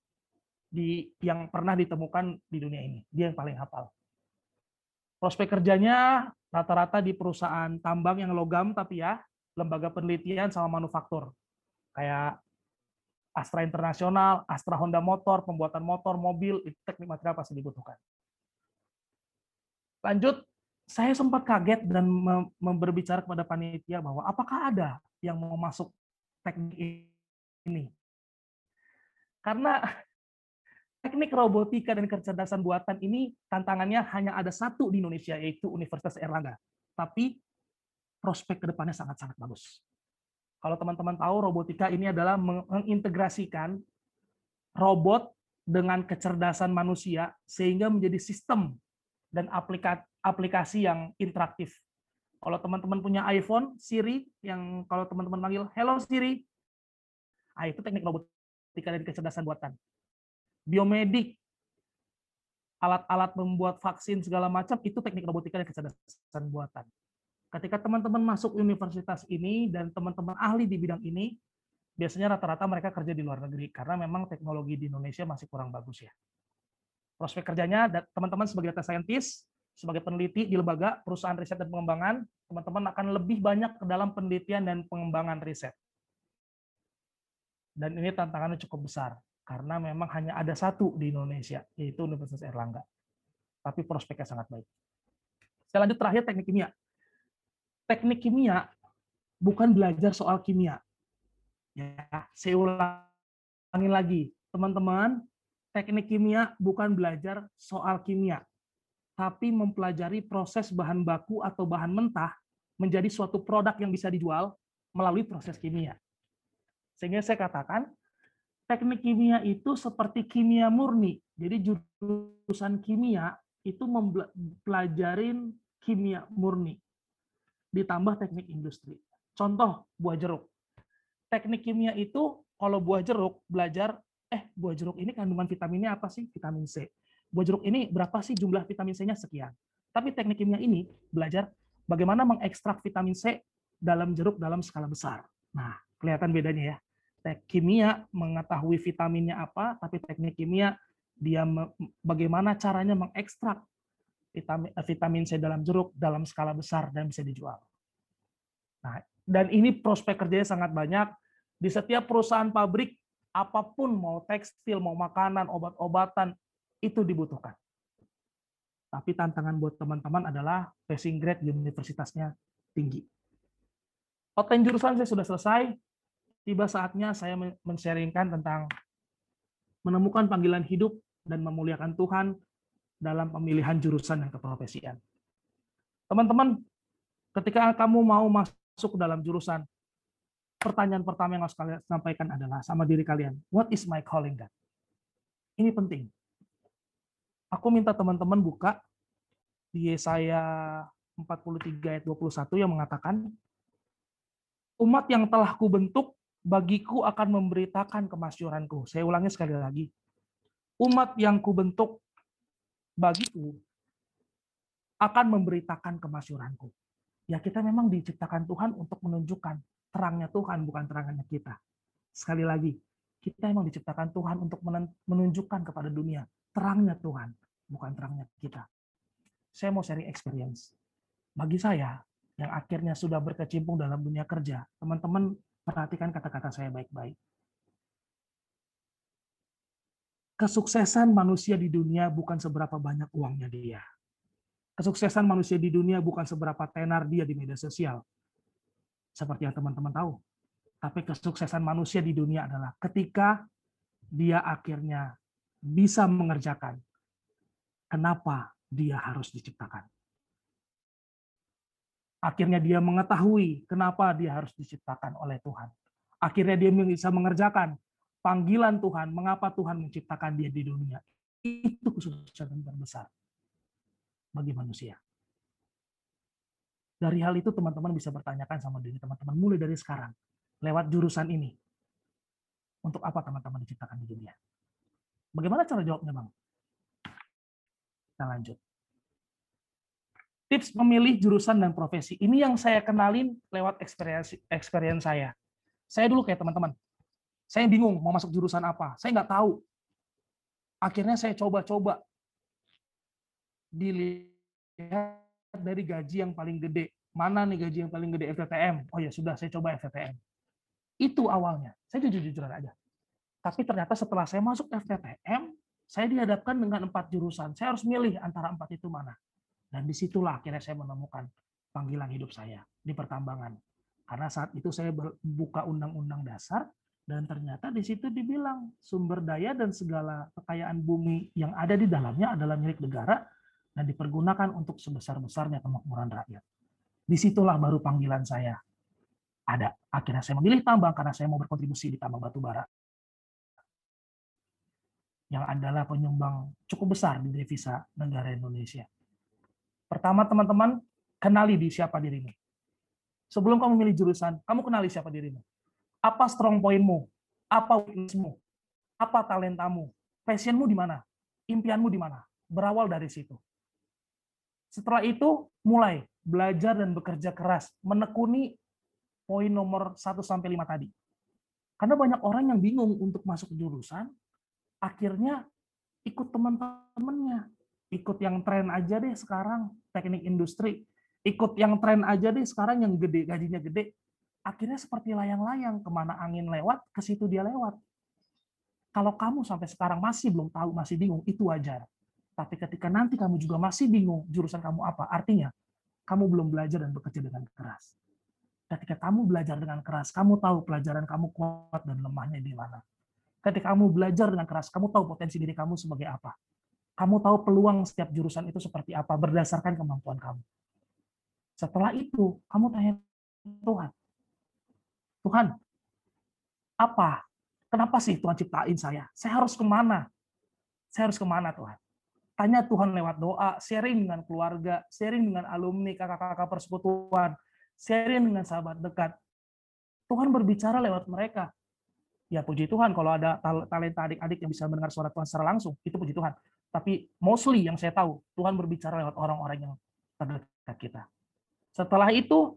di yang pernah ditemukan di dunia ini. Dia yang paling hafal. Prospek kerjanya rata-rata di perusahaan tambang yang logam tapi ya lembaga penelitian sama manufaktur. Kayak Astra Internasional, Astra Honda Motor, pembuatan motor, mobil, itu teknik material pasti dibutuhkan. Lanjut, saya sempat kaget dan berbicara kepada panitia bahwa apakah ada yang mau masuk teknik ini. Karena teknik robotika dan kecerdasan buatan ini tantangannya hanya ada satu di Indonesia, yaitu Universitas Erlangga. Tapi prospek ke depannya sangat-sangat bagus. Kalau teman-teman tahu, robotika ini adalah mengintegrasikan robot dengan kecerdasan manusia sehingga menjadi sistem dan aplikasi yang interaktif. Kalau teman-teman punya iPhone, Siri, yang kalau teman-teman panggil, Hello Siri, ah, itu teknik robotika dan kecerdasan buatan. Biomedik, alat-alat membuat vaksin segala macam, itu teknik robotika dan kecerdasan buatan ketika teman-teman masuk universitas ini dan teman-teman ahli di bidang ini, biasanya rata-rata mereka kerja di luar negeri karena memang teknologi di Indonesia masih kurang bagus ya. Prospek kerjanya teman-teman sebagai data scientist, sebagai peneliti di lembaga perusahaan riset dan pengembangan, teman-teman akan lebih banyak ke dalam penelitian dan pengembangan riset. Dan ini tantangannya cukup besar karena memang hanya ada satu di Indonesia, yaitu Universitas Erlangga. Tapi prospeknya sangat baik. Saya lanjut terakhir teknik kimia teknik kimia bukan belajar soal kimia. Ya, saya ulangi lagi, teman-teman, teknik kimia bukan belajar soal kimia, tapi mempelajari proses bahan baku atau bahan mentah menjadi suatu produk yang bisa dijual melalui proses kimia. Sehingga saya katakan, teknik kimia itu seperti kimia murni. Jadi jurusan kimia itu mempelajarin kimia murni ditambah teknik industri. Contoh buah jeruk. Teknik kimia itu kalau buah jeruk belajar eh buah jeruk ini kandungan vitaminnya apa sih? Vitamin C. Buah jeruk ini berapa sih jumlah vitamin C-nya sekian. Tapi teknik kimia ini belajar bagaimana mengekstrak vitamin C dalam jeruk dalam skala besar. Nah, kelihatan bedanya ya. Teknik kimia mengetahui vitaminnya apa, tapi teknik kimia dia bagaimana caranya mengekstrak vitamin, eh, vitamin C dalam jeruk dalam skala besar dan bisa dijual. Nah, dan ini prospek kerjanya sangat banyak di setiap perusahaan pabrik apa pun mau tekstil, mau makanan, obat-obatan itu dibutuhkan. Tapi tantangan buat teman-teman adalah passing grade di universitasnya tinggi. Outline jurusan saya sudah selesai. Tiba saatnya saya men-sharingkan tentang menemukan panggilan hidup dan memuliakan Tuhan dalam pemilihan jurusan dan keprofesian. Teman-teman, ketika kamu mau masuk dalam jurusan, pertanyaan pertama yang harus kalian sampaikan adalah sama diri kalian, what is my calling God? Ini penting. Aku minta teman-teman buka di Yesaya 43 ayat 21 yang mengatakan, umat yang telah kubentuk bagiku akan memberitakan kemasyuranku. Saya ulangi sekali lagi. Umat yang kubentuk bagiku akan memberitakan kemasyuranku. Ya kita memang diciptakan Tuhan untuk menunjukkan terangnya Tuhan, bukan terangannya kita. Sekali lagi, kita memang diciptakan Tuhan untuk menunjukkan kepada dunia terangnya Tuhan, bukan terangnya kita. Saya mau sharing experience. Bagi saya, yang akhirnya sudah berkecimpung dalam dunia kerja, teman-teman perhatikan kata-kata saya baik-baik kesuksesan manusia di dunia bukan seberapa banyak uangnya dia. Kesuksesan manusia di dunia bukan seberapa tenar dia di media sosial. Seperti yang teman-teman tahu. Tapi kesuksesan manusia di dunia adalah ketika dia akhirnya bisa mengerjakan kenapa dia harus diciptakan. Akhirnya dia mengetahui kenapa dia harus diciptakan oleh Tuhan. Akhirnya dia bisa mengerjakan panggilan Tuhan, mengapa Tuhan menciptakan dia di dunia. Itu kesuksesan terbesar bagi manusia. Dari hal itu teman-teman bisa bertanyakan sama diri teman-teman mulai dari sekarang lewat jurusan ini. Untuk apa teman-teman diciptakan di dunia? Bagaimana cara jawabnya, Bang? Kita lanjut. Tips memilih jurusan dan profesi. Ini yang saya kenalin lewat experience, experience saya. Saya dulu kayak teman-teman, saya bingung mau masuk jurusan apa. Saya nggak tahu. Akhirnya saya coba-coba. Dilihat dari gaji yang paling gede. Mana nih gaji yang paling gede FTTM? Oh ya sudah, saya coba FTTM. Itu awalnya. Saya jujur-jujuran aja. Tapi ternyata setelah saya masuk FTTM, saya dihadapkan dengan empat jurusan. Saya harus milih antara empat itu mana. Dan di situlah akhirnya saya menemukan panggilan hidup saya di pertambangan. Karena saat itu saya buka undang-undang dasar, Dan ternyata di situ dibilang sumber daya dan segala kekayaan bumi yang ada di dalamnya adalah milik negara dan dipergunakan untuk sebesar-besarnya kemakmuran rakyat. Di situlah baru panggilan saya ada. Akhirnya saya memilih tambang karena saya mau berkontribusi di tambang batu bara. Yang adalah penyumbang cukup besar di devisa negara Indonesia. Pertama teman-teman, kenali di siapa dirimu. Sebelum kamu memilih jurusan, kamu kenali siapa dirimu apa strong pointmu? Apa weaknessmu? Apa talentamu? Passionmu di mana? Impianmu di mana? Berawal dari situ. Setelah itu, mulai belajar dan bekerja keras, menekuni poin nomor 1 sampai 5 tadi. Karena banyak orang yang bingung untuk masuk jurusan, akhirnya ikut teman-temannya. Ikut yang tren aja deh sekarang, teknik industri. Ikut yang tren aja deh sekarang yang gede, gajinya gede. Akhirnya seperti layang-layang ke mana angin lewat ke situ dia lewat. Kalau kamu sampai sekarang masih belum tahu masih bingung itu wajar. Tapi ketika nanti kamu juga masih bingung jurusan kamu apa artinya kamu belum belajar dan bekerja dengan keras. Ketika kamu belajar dengan keras kamu tahu pelajaran kamu kuat dan lemahnya di mana. Ketika kamu belajar dengan keras kamu tahu potensi diri kamu sebagai apa kamu tahu peluang setiap jurusan itu seperti apa berdasarkan kemampuan kamu setelah itu kamu tanya Tuhan Tuhan, apa? Kenapa sih Tuhan ciptain saya? Saya harus ke mana? Saya harus ke mana Tuhan? Tanya Tuhan lewat doa, sharing dengan keluarga, sharing dengan alumni, kakak-kakak persekutuan, sharing dengan sahabat dekat. Tuhan berbicara lewat mereka. Ya puji Tuhan kalau ada talenta adik-adik yang bisa mendengar suara Tuhan secara langsung, itu puji Tuhan. Tapi mostly yang saya tahu, Tuhan berbicara lewat orang-orang yang terdekat kita. Setelah itu,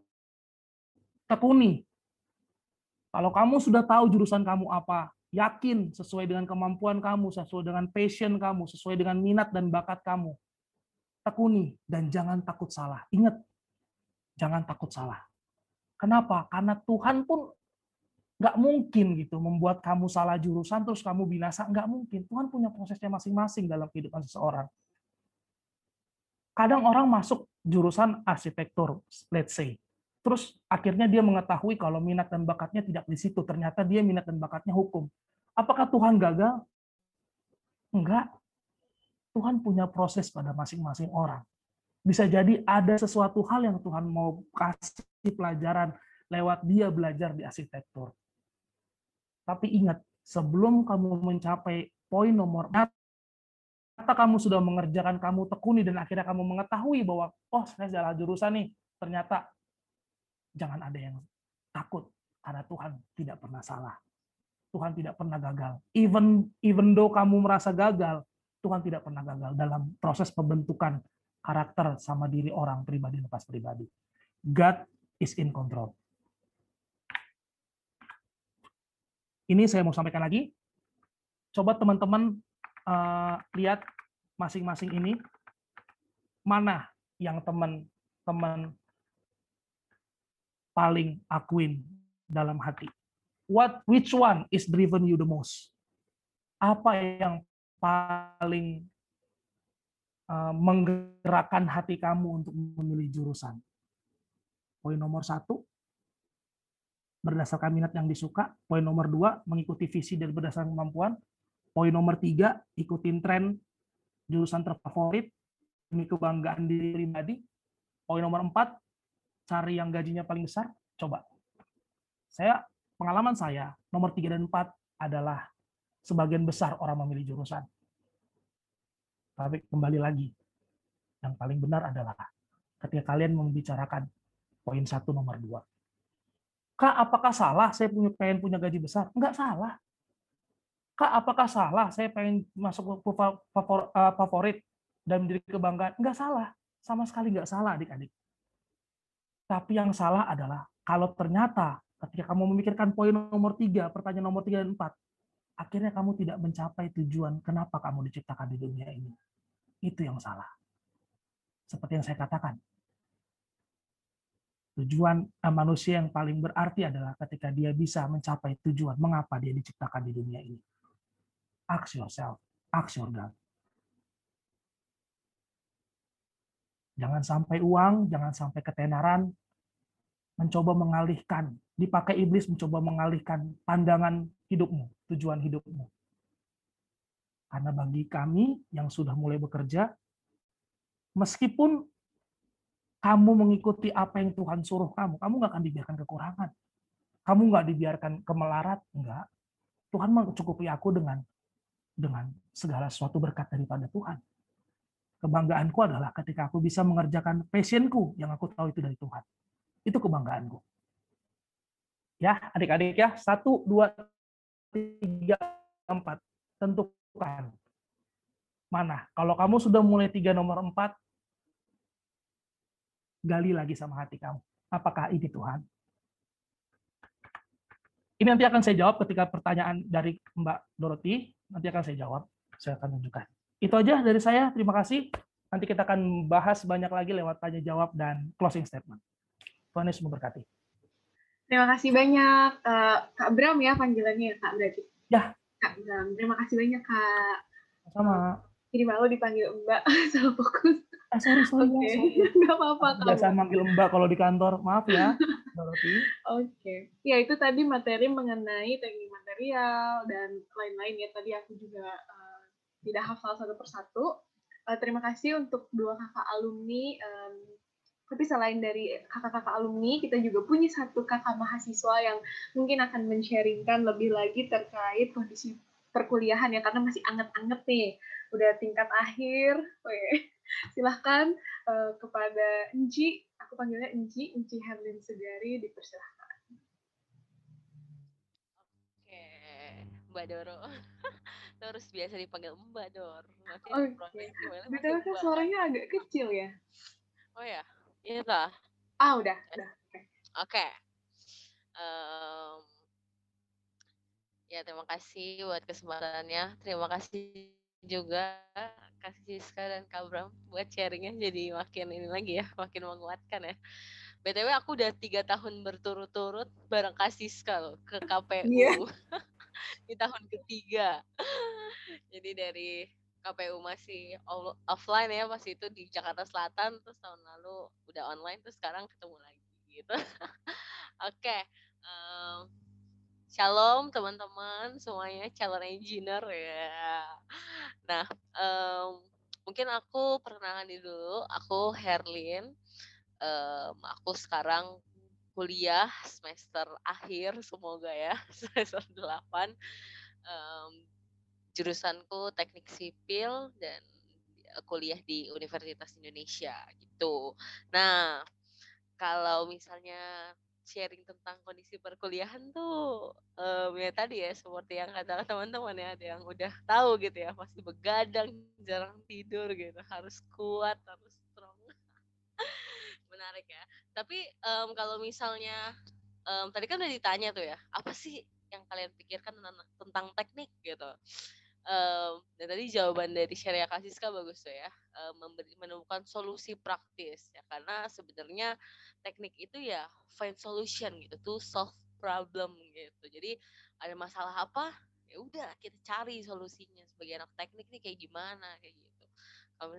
tekuni kalau kamu sudah tahu jurusan kamu apa, yakin sesuai dengan kemampuan kamu, sesuai dengan passion kamu, sesuai dengan minat dan bakat kamu. Tekuni dan jangan takut salah. Ingat, jangan takut salah. Kenapa? Karena Tuhan pun nggak mungkin gitu membuat kamu salah jurusan terus kamu binasa. Nggak mungkin. Tuhan punya prosesnya masing-masing dalam kehidupan seseorang. Kadang orang masuk jurusan arsitektur, let's say Terus akhirnya dia mengetahui kalau minat dan bakatnya tidak di situ. Ternyata dia minat dan bakatnya hukum. Apakah Tuhan gagal? Enggak. Tuhan punya proses pada masing-masing orang. Bisa jadi ada sesuatu hal yang Tuhan mau kasih pelajaran lewat dia belajar di arsitektur. Tapi ingat, sebelum kamu mencapai poin nomor kata kamu sudah mengerjakan, kamu tekuni, dan akhirnya kamu mengetahui bahwa, oh saya salah jurusan nih, ternyata jangan ada yang takut karena Tuhan tidak pernah salah. Tuhan tidak pernah gagal. Even even though kamu merasa gagal, Tuhan tidak pernah gagal dalam proses pembentukan karakter sama diri orang pribadi lepas pribadi. God is in control. Ini saya mau sampaikan lagi. Coba teman-teman uh, lihat masing-masing ini mana yang teman-teman paling akuin dalam hati? What which one is driven you the most? Apa yang paling uh, menggerakkan hati kamu untuk memilih jurusan? Poin nomor satu, berdasarkan minat yang disuka. Poin nomor dua, mengikuti visi dan berdasarkan kemampuan. Poin nomor tiga, ikutin tren jurusan terfavorit demi kebanggaan diri pribadi. Poin nomor empat, cari yang gajinya paling besar, coba. Saya pengalaman saya nomor 3 dan 4 adalah sebagian besar orang memilih jurusan. Tapi kembali lagi, yang paling benar adalah ketika kalian membicarakan poin satu nomor dua. Kak, apakah salah saya punya pengen punya gaji besar? Enggak salah. Kak, apakah salah saya pengen masuk ke eh, favorit dan menjadi kebanggaan? Enggak salah. Sama sekali enggak salah adik-adik. Tapi yang salah adalah kalau ternyata ketika kamu memikirkan poin nomor tiga, pertanyaan nomor tiga dan empat, akhirnya kamu tidak mencapai tujuan kenapa kamu diciptakan di dunia ini. Itu yang salah. Seperti yang saya katakan, tujuan manusia yang paling berarti adalah ketika dia bisa mencapai tujuan mengapa dia diciptakan di dunia ini. Ask yourself, ask your God. Jangan sampai uang, jangan sampai ketenaran, mencoba mengalihkan, dipakai iblis mencoba mengalihkan pandangan hidupmu, tujuan hidupmu. Karena bagi kami yang sudah mulai bekerja, meskipun kamu mengikuti apa yang Tuhan suruh kamu, kamu nggak akan dibiarkan kekurangan. Kamu nggak dibiarkan kemelarat, enggak. Tuhan mencukupi aku dengan dengan segala sesuatu berkat daripada Tuhan. Kebanggaanku adalah ketika aku bisa mengerjakan passionku yang aku tahu itu dari Tuhan. Itu kebanggaanku. Ya, adik-adik ya, satu, dua, tiga, empat. Tentukan. Mana? Kalau kamu sudah mulai tiga nomor empat, gali lagi sama hati kamu. Apakah ini Tuhan? Ini nanti akan saya jawab ketika pertanyaan dari Mbak Dorothy. Nanti akan saya jawab. Saya akan tunjukkan. Itu aja dari saya. Terima kasih. Nanti kita akan bahas banyak lagi lewat tanya jawab dan closing statement. Tuhan Yesus memberkati.
Terima kasih banyak uh, Kak Bram ya panggilannya Kak berarti.
Ya.
Kak Bram. Terima kasih banyak Kak.
Sama.
Jadi malu dipanggil Mbak salah fokus.
Ah, sorry, sorry.
Oke,
okay.
ya, nggak apa-apa.
Biasa manggil Mbak kalau di kantor. Maaf ya, Dorothy.
Oke. Okay. Ya, itu tadi materi mengenai teknik material dan lain-lain ya. Tadi aku juga uh, tidak hafal satu persatu. Uh, terima kasih untuk dua kakak alumni. Um, tapi selain dari kakak-kakak alumni, kita juga punya satu kakak mahasiswa yang mungkin akan men-sharingkan lebih lagi terkait kondisi perkuliahan ya, karena masih anget-anget nih. Udah tingkat akhir. Weh silahkan uh, kepada Enci, aku panggilnya Enci, Enci Herlin Segari, dipersilahkan.
Oke, Mbak Doro. Terus biasa dipanggil Mbak Dor.
Oke. Okay. Betul kan suaranya agak kecil ya?
Oh ya, iya lah.
Ah udah, udah. Oke. Okay.
Okay. Um, ya terima kasih buat kesempatannya. Terima kasih juga kasih Siska dan Kabram buat sharingnya jadi makin ini lagi ya, makin menguatkan ya. BTW aku udah tiga tahun berturut-turut bareng Kasiska loh ke KPU yeah. di tahun ketiga. Jadi dari KPU masih offline ya pas itu di Jakarta Selatan terus tahun lalu udah online terus sekarang ketemu lagi gitu. Oke, okay. um, Shalom teman-teman semuanya calon engineer ya. Nah, um, mungkin aku perkenalan dulu. Aku Herlin. Um, aku sekarang kuliah semester akhir semoga ya semester 8 um, jurusanku teknik sipil dan kuliah di Universitas Indonesia gitu. Nah, kalau misalnya sharing tentang kondisi perkuliahan tuh um, ya tadi ya seperti yang kata teman-teman ya ada yang udah tahu gitu ya pasti begadang jarang tidur gitu harus kuat harus strong. Menarik ya. Tapi um, kalau misalnya um, tadi kan udah ditanya tuh ya apa sih yang kalian pikirkan tentang, tentang teknik gitu um, dan tadi jawaban dari Syariah Kasiska bagus tuh ya um, memberi, menemukan solusi praktis ya. Karena sebenarnya teknik itu ya find solution gitu to solve problem gitu. Jadi ada masalah apa ya udah kita cari solusinya. Sebagai anak teknik nih kayak gimana kayak gitu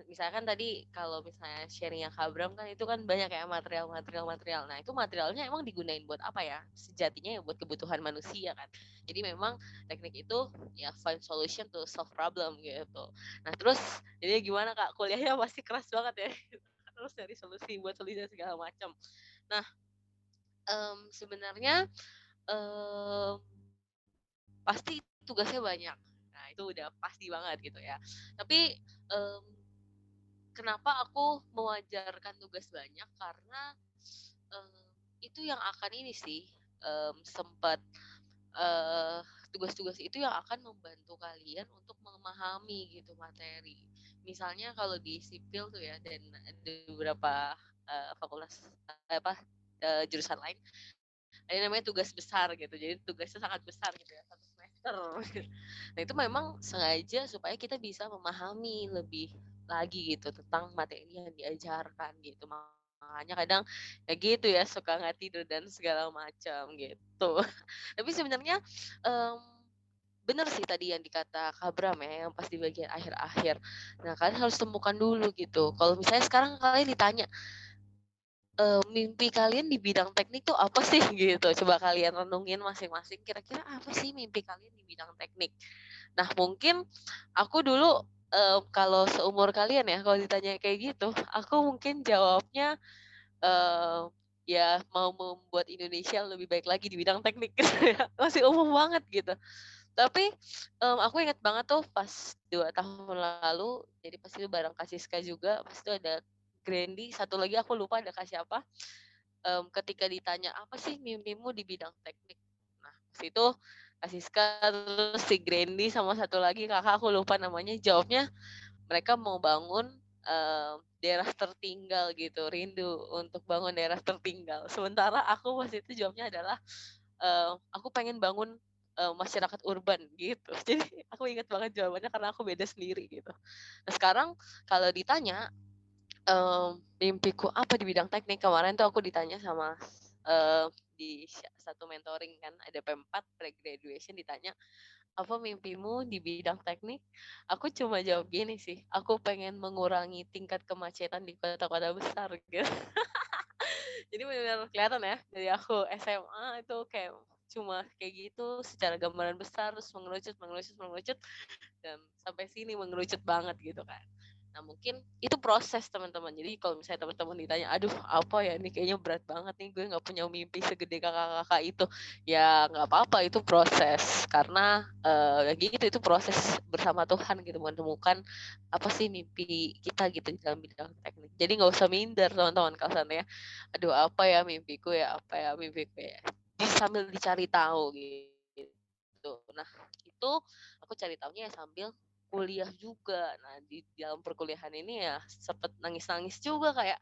misalkan tadi kalau misalnya sharing yang Kabram kan itu kan banyak ya material-material material. Nah, itu materialnya emang digunain buat apa ya? Sejatinya ya buat kebutuhan manusia kan. Jadi memang teknik itu ya find solution to solve problem gitu. Nah, terus jadi gimana Kak? Kuliahnya pasti keras banget ya. terus dari solusi buat solusi segala macam. Nah, um, sebenarnya um, pasti tugasnya banyak. Nah, itu udah pasti banget gitu ya. Tapi um, kenapa aku mewajarkan tugas banyak? Karena um, itu yang akan ini sih um, sempat uh, tugas-tugas itu yang akan membantu kalian untuk memahami gitu materi. Misalnya kalau di sipil tuh ya dan di beberapa uh, fakultas apa uh, jurusan lain ada namanya tugas besar gitu. Jadi tugasnya sangat besar gitu ya satu semester. Nah itu memang sengaja supaya kita bisa memahami lebih lagi gitu tentang materi yang diajarkan gitu. Makanya kadang ya gitu ya suka nggak tidur dan segala macam gitu. Tapi sebenarnya um, benar sih tadi yang dikata Kabram ya yang pas di bagian akhir-akhir. Nah kalian harus temukan dulu gitu. Kalau misalnya sekarang kalian ditanya uh, mimpi kalian di bidang teknik tuh apa sih? Gitu. Coba kalian renungin masing-masing kira-kira apa sih mimpi kalian di bidang teknik. Nah, mungkin aku dulu um, kalau seumur kalian ya kalau ditanya kayak gitu, aku mungkin jawabnya uh, ya mau membuat Indonesia lebih baik lagi di bidang teknik Masih umum banget gitu. Tapi um, aku ingat banget tuh pas dua tahun lalu, jadi pasti itu bareng Kasiska juga, pas itu ada Grandy, satu lagi aku lupa ada kasih apa. Um, ketika ditanya apa sih mimpimu di bidang teknik, nah situ Kasiska terus si Grandy sama satu lagi kakak aku lupa namanya. Jawabnya mereka mau bangun um, daerah tertinggal gitu rindu untuk bangun daerah tertinggal. Sementara aku pas itu jawabnya adalah um, aku pengen bangun um, masyarakat urban gitu. Jadi aku ingat banget jawabannya karena aku beda sendiri gitu. Nah sekarang kalau ditanya um, mimpiku apa di bidang teknik? Kemarin tuh aku ditanya sama uh, di satu mentoring kan ada P4 pre-graduation ditanya apa mimpimu di bidang teknik? Aku cuma jawab gini sih, aku pengen mengurangi tingkat kemacetan di kota-kota besar gitu. Jadi benar-benar kelihatan ya dari aku SMA itu kayak cuma kayak gitu secara gambaran besar terus mengerucut mengerucut mengerucut dan sampai sini mengerucut banget gitu kan. Nah mungkin itu proses teman-teman. Jadi kalau misalnya teman-teman ditanya, aduh apa ya ini kayaknya berat banget nih gue nggak punya mimpi segede kakak-kakak itu. Ya nggak apa-apa itu proses karena uh, gitu itu proses bersama Tuhan gitu menemukan apa sih mimpi kita gitu di dalam bidang teknik. Jadi nggak usah minder teman-teman kalau ya. Aduh apa ya mimpiku ya apa ya mimpiku ya. Sambil dicari tahu gitu. Nah itu aku cari tahunya ya sambil kuliah juga. Nah, di dalam perkuliahan ini ya sempet nangis-nangis juga kayak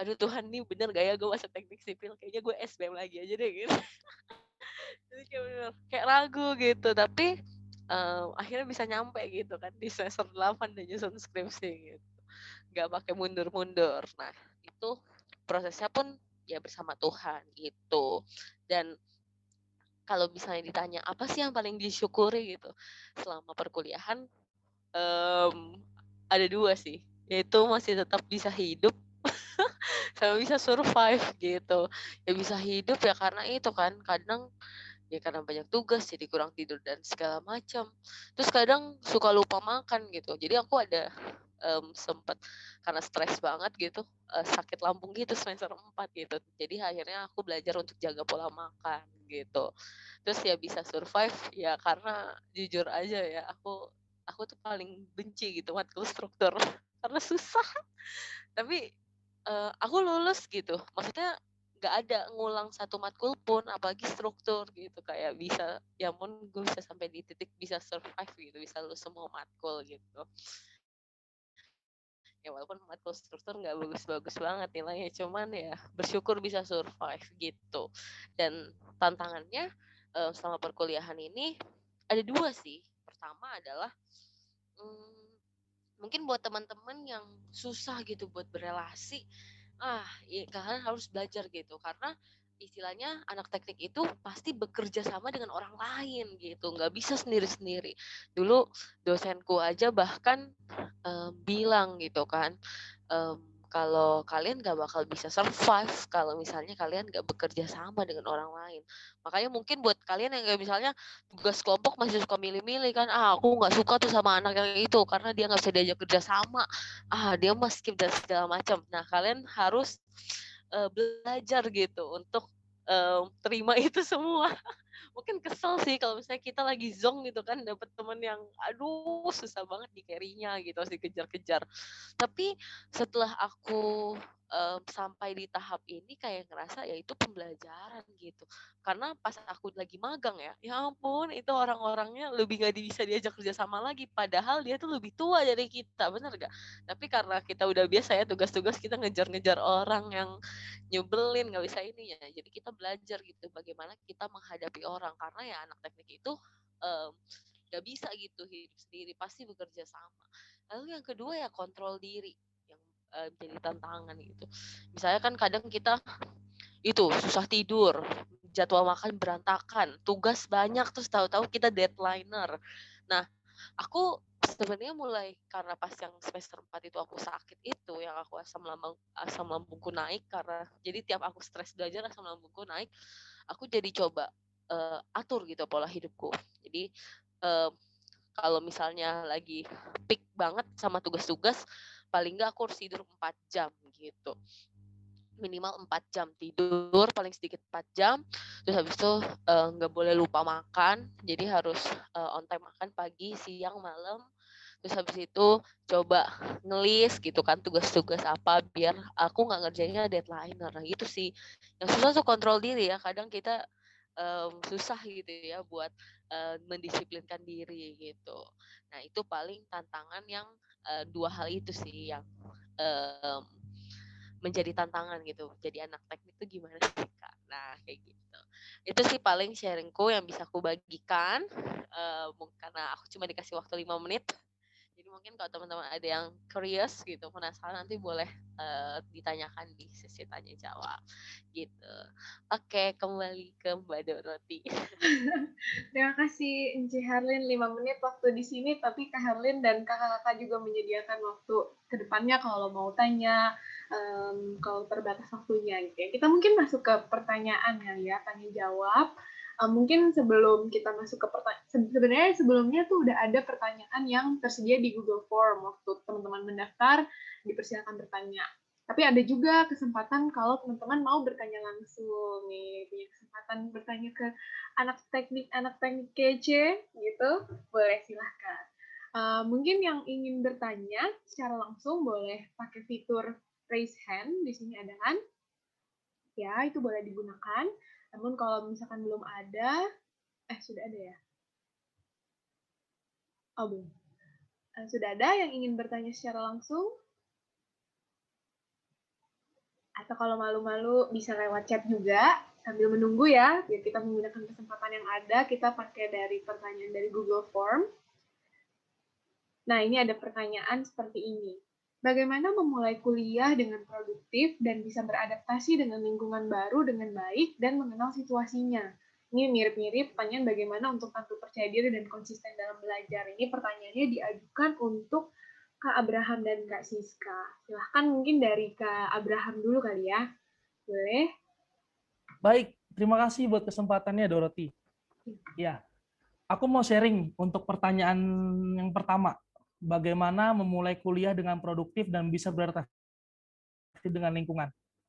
aduh Tuhan nih bener gak ya gue masuk teknik sipil kayaknya gue SBM lagi aja deh gitu. Jadi kayak bener, kayak ragu gitu, tapi um, akhirnya bisa nyampe gitu kan di semester 8 dan nyusun skripsi gitu. Gak pakai mundur-mundur. Nah, itu prosesnya pun ya bersama Tuhan gitu. Dan kalau misalnya ditanya apa sih yang paling disyukuri gitu selama perkuliahan um, ada dua sih. Yaitu masih tetap bisa hidup sama bisa survive gitu. Ya bisa hidup ya karena itu kan kadang ya karena banyak tugas jadi kurang tidur dan segala macam. Terus kadang suka lupa makan gitu. Jadi aku ada um, sempat karena stres banget gitu uh, sakit lambung gitu semester 4 gitu. Jadi akhirnya aku belajar untuk jaga pola makan gitu. Terus ya bisa survive ya karena jujur aja ya aku aku tuh paling benci gitu matkul struktur karena susah. Tapi uh, aku lulus gitu. Maksudnya nggak ada ngulang satu matkul pun apalagi struktur gitu. Kayak bisa ya pun gue bisa sampai di titik bisa survive gitu bisa lulus semua matkul gitu. Ya walaupun matkul struktur nggak bagus-bagus banget nilainya cuman ya bersyukur bisa survive gitu. Dan tantangannya uh, selama perkuliahan ini ada dua sih pertama adalah hmm, mungkin buat teman-teman yang susah gitu buat berelasi ah ya, kalian harus belajar gitu. Karena istilahnya anak teknik itu pasti bekerja sama dengan orang lain gitu. Nggak bisa sendiri-sendiri. Dulu dosenku aja bahkan um, bilang gitu kan um, kalau kalian gak bakal bisa survive kalau misalnya kalian gak bekerja sama dengan orang lain. Makanya mungkin buat kalian yang kayak misalnya tugas kelompok masih suka milih-milih kan, ah aku nggak suka tuh sama anak yang itu karena dia nggak bisa diajak kerja sama, ah dia mah skip dan segala macam. Nah kalian harus uh, belajar gitu untuk uh, terima itu semua mungkin kesel sih kalau misalnya kita lagi zong gitu kan dapat teman yang aduh susah banget di carry-nya gitu harus dikejar-kejar tapi setelah aku um, sampai di tahap ini kayak ngerasa ya itu pembelajaran gitu. Karena pas aku lagi magang ya ya ampun itu orang-orangnya lebih gak bisa diajak kerja sama lagi padahal dia tuh lebih tua dari kita bener gak tapi karena kita udah biasa ya tugas-tugas kita ngejar-ngejar orang yang nyebelin nggak bisa ini ya jadi kita belajar gitu bagaimana kita menghadapi orang karena ya anak teknik itu um, gak bisa gitu hidup sendiri pasti bekerja sama lalu yang kedua ya kontrol diri uh, jadi tantangan gitu. Misalnya kan kadang kita itu susah tidur, jadwal makan berantakan, tugas banyak terus tahu-tahu kita deadlineer. Nah, aku sebenarnya mulai karena pas yang semester 4 itu aku sakit itu yang aku asam lambung asam lambungku naik karena jadi tiap aku stres belajar asam lambungku naik aku jadi coba uh, atur gitu pola hidupku. Jadi uh, kalau misalnya lagi peak banget sama tugas-tugas paling nggak aku harus tidur 4 jam gitu. Minimal 4 jam tidur paling sedikit 4 jam. Terus habis itu nggak uh, boleh lupa makan. Jadi harus uh, on time makan pagi siang malam. Terus habis itu coba ngelis gitu kan tugas-tugas apa biar aku nggak ngerjainnya deadline karena gitu sih. Yang susah tuh kontrol diri ya. Kadang kita um, susah gitu ya buat uh, mendisiplinkan diri gitu nah itu paling tantangan yang uh, dua hal itu sih yang um, menjadi tantangan gitu. Jadi anak teknik itu gimana sih kak? Nah kayak gitu. Itu sih paling sharingku yang bisa aku bagikan. Uh, karena aku cuma dikasih waktu lima menit. Mungkin kalau teman-teman ada yang curious gitu, penasaran nanti boleh uh, ditanyakan di sesi tanya jawab gitu. Oke, kembali ke Mbak Doroti.
Terima kasih Enci Herlin 5 menit waktu di sini, tapi Kak Herlin dan kakak-kakak juga menyediakan waktu ke depannya kalau mau tanya, um, kalau terbatas waktunya gitu ya. Kita mungkin masuk ke pertanyaan ya, tanya jawab. Um, mungkin sebelum kita masuk ke pertanyaan, sebenarnya sebelumnya tuh udah ada pertanyaan yang tersedia di Google Form waktu teman-teman mendaftar, dipersilakan bertanya. Tapi ada juga kesempatan kalau teman-teman mau bertanya langsung nih, kesempatan bertanya ke anak teknik, anak teknik kece gitu, boleh silahkan. Uh, mungkin yang ingin bertanya secara langsung boleh pakai fitur raise hand di sini ada kan? Ya, itu boleh digunakan. Namun kalau misalkan belum ada, eh sudah ada ya? Oh belum. Uh, sudah ada yang ingin bertanya secara langsung? Atau kalau malu-malu bisa lewat chat juga sambil menunggu ya, biar kita menggunakan kesempatan yang ada, kita pakai dari pertanyaan dari Google Form. Nah, ini ada pertanyaan seperti ini. Bagaimana memulai kuliah dengan produktif dan bisa beradaptasi dengan lingkungan baru dengan baik dan mengenal situasinya? Ini mirip-mirip pertanyaan bagaimana untuk tampil percaya diri dan konsisten dalam belajar. Ini pertanyaannya diajukan untuk Kak Abraham dan Kak Siska. Silahkan mungkin dari Kak Abraham dulu kali ya. Boleh?
Baik, terima kasih buat kesempatannya Dorothy. Ya, aku mau sharing untuk pertanyaan yang pertama bagaimana memulai kuliah dengan produktif dan bisa beradaptasi dengan lingkungan.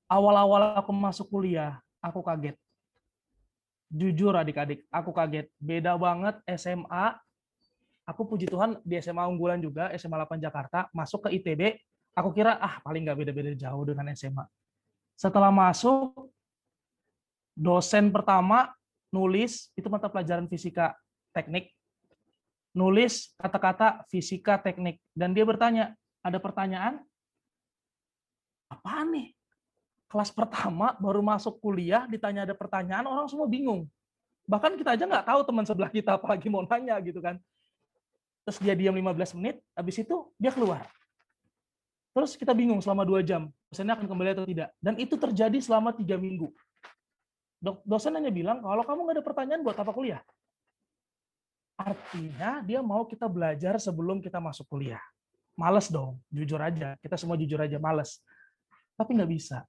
Awal-awal aku masuk kuliah, aku kaget. Jujur adik-adik, aku kaget. Beda banget SMA. Aku puji Tuhan di SMA unggulan juga, SMA 8 Jakarta, masuk ke ITB, aku kira ah paling nggak beda-beda jauh dengan SMA. Setelah masuk, dosen pertama nulis, itu mata pelajaran fisika teknik, nulis kata-kata fisika teknik dan dia bertanya, ada pertanyaan? Apa nih? Kelas pertama baru masuk kuliah ditanya ada pertanyaan orang semua bingung. Bahkan kita aja nggak tahu teman sebelah kita apalagi mau nanya gitu kan. Terus dia diam 15 menit, habis itu dia keluar. Terus kita bingung selama dua jam, dosennya akan kembali atau tidak. Dan itu terjadi selama tiga minggu. Dosen hanya bilang, kalau kamu nggak ada pertanyaan, buat apa kuliah? Artinya dia mau kita belajar sebelum kita masuk kuliah. Males dong, jujur aja. Kita semua jujur aja, males. Tapi nggak bisa.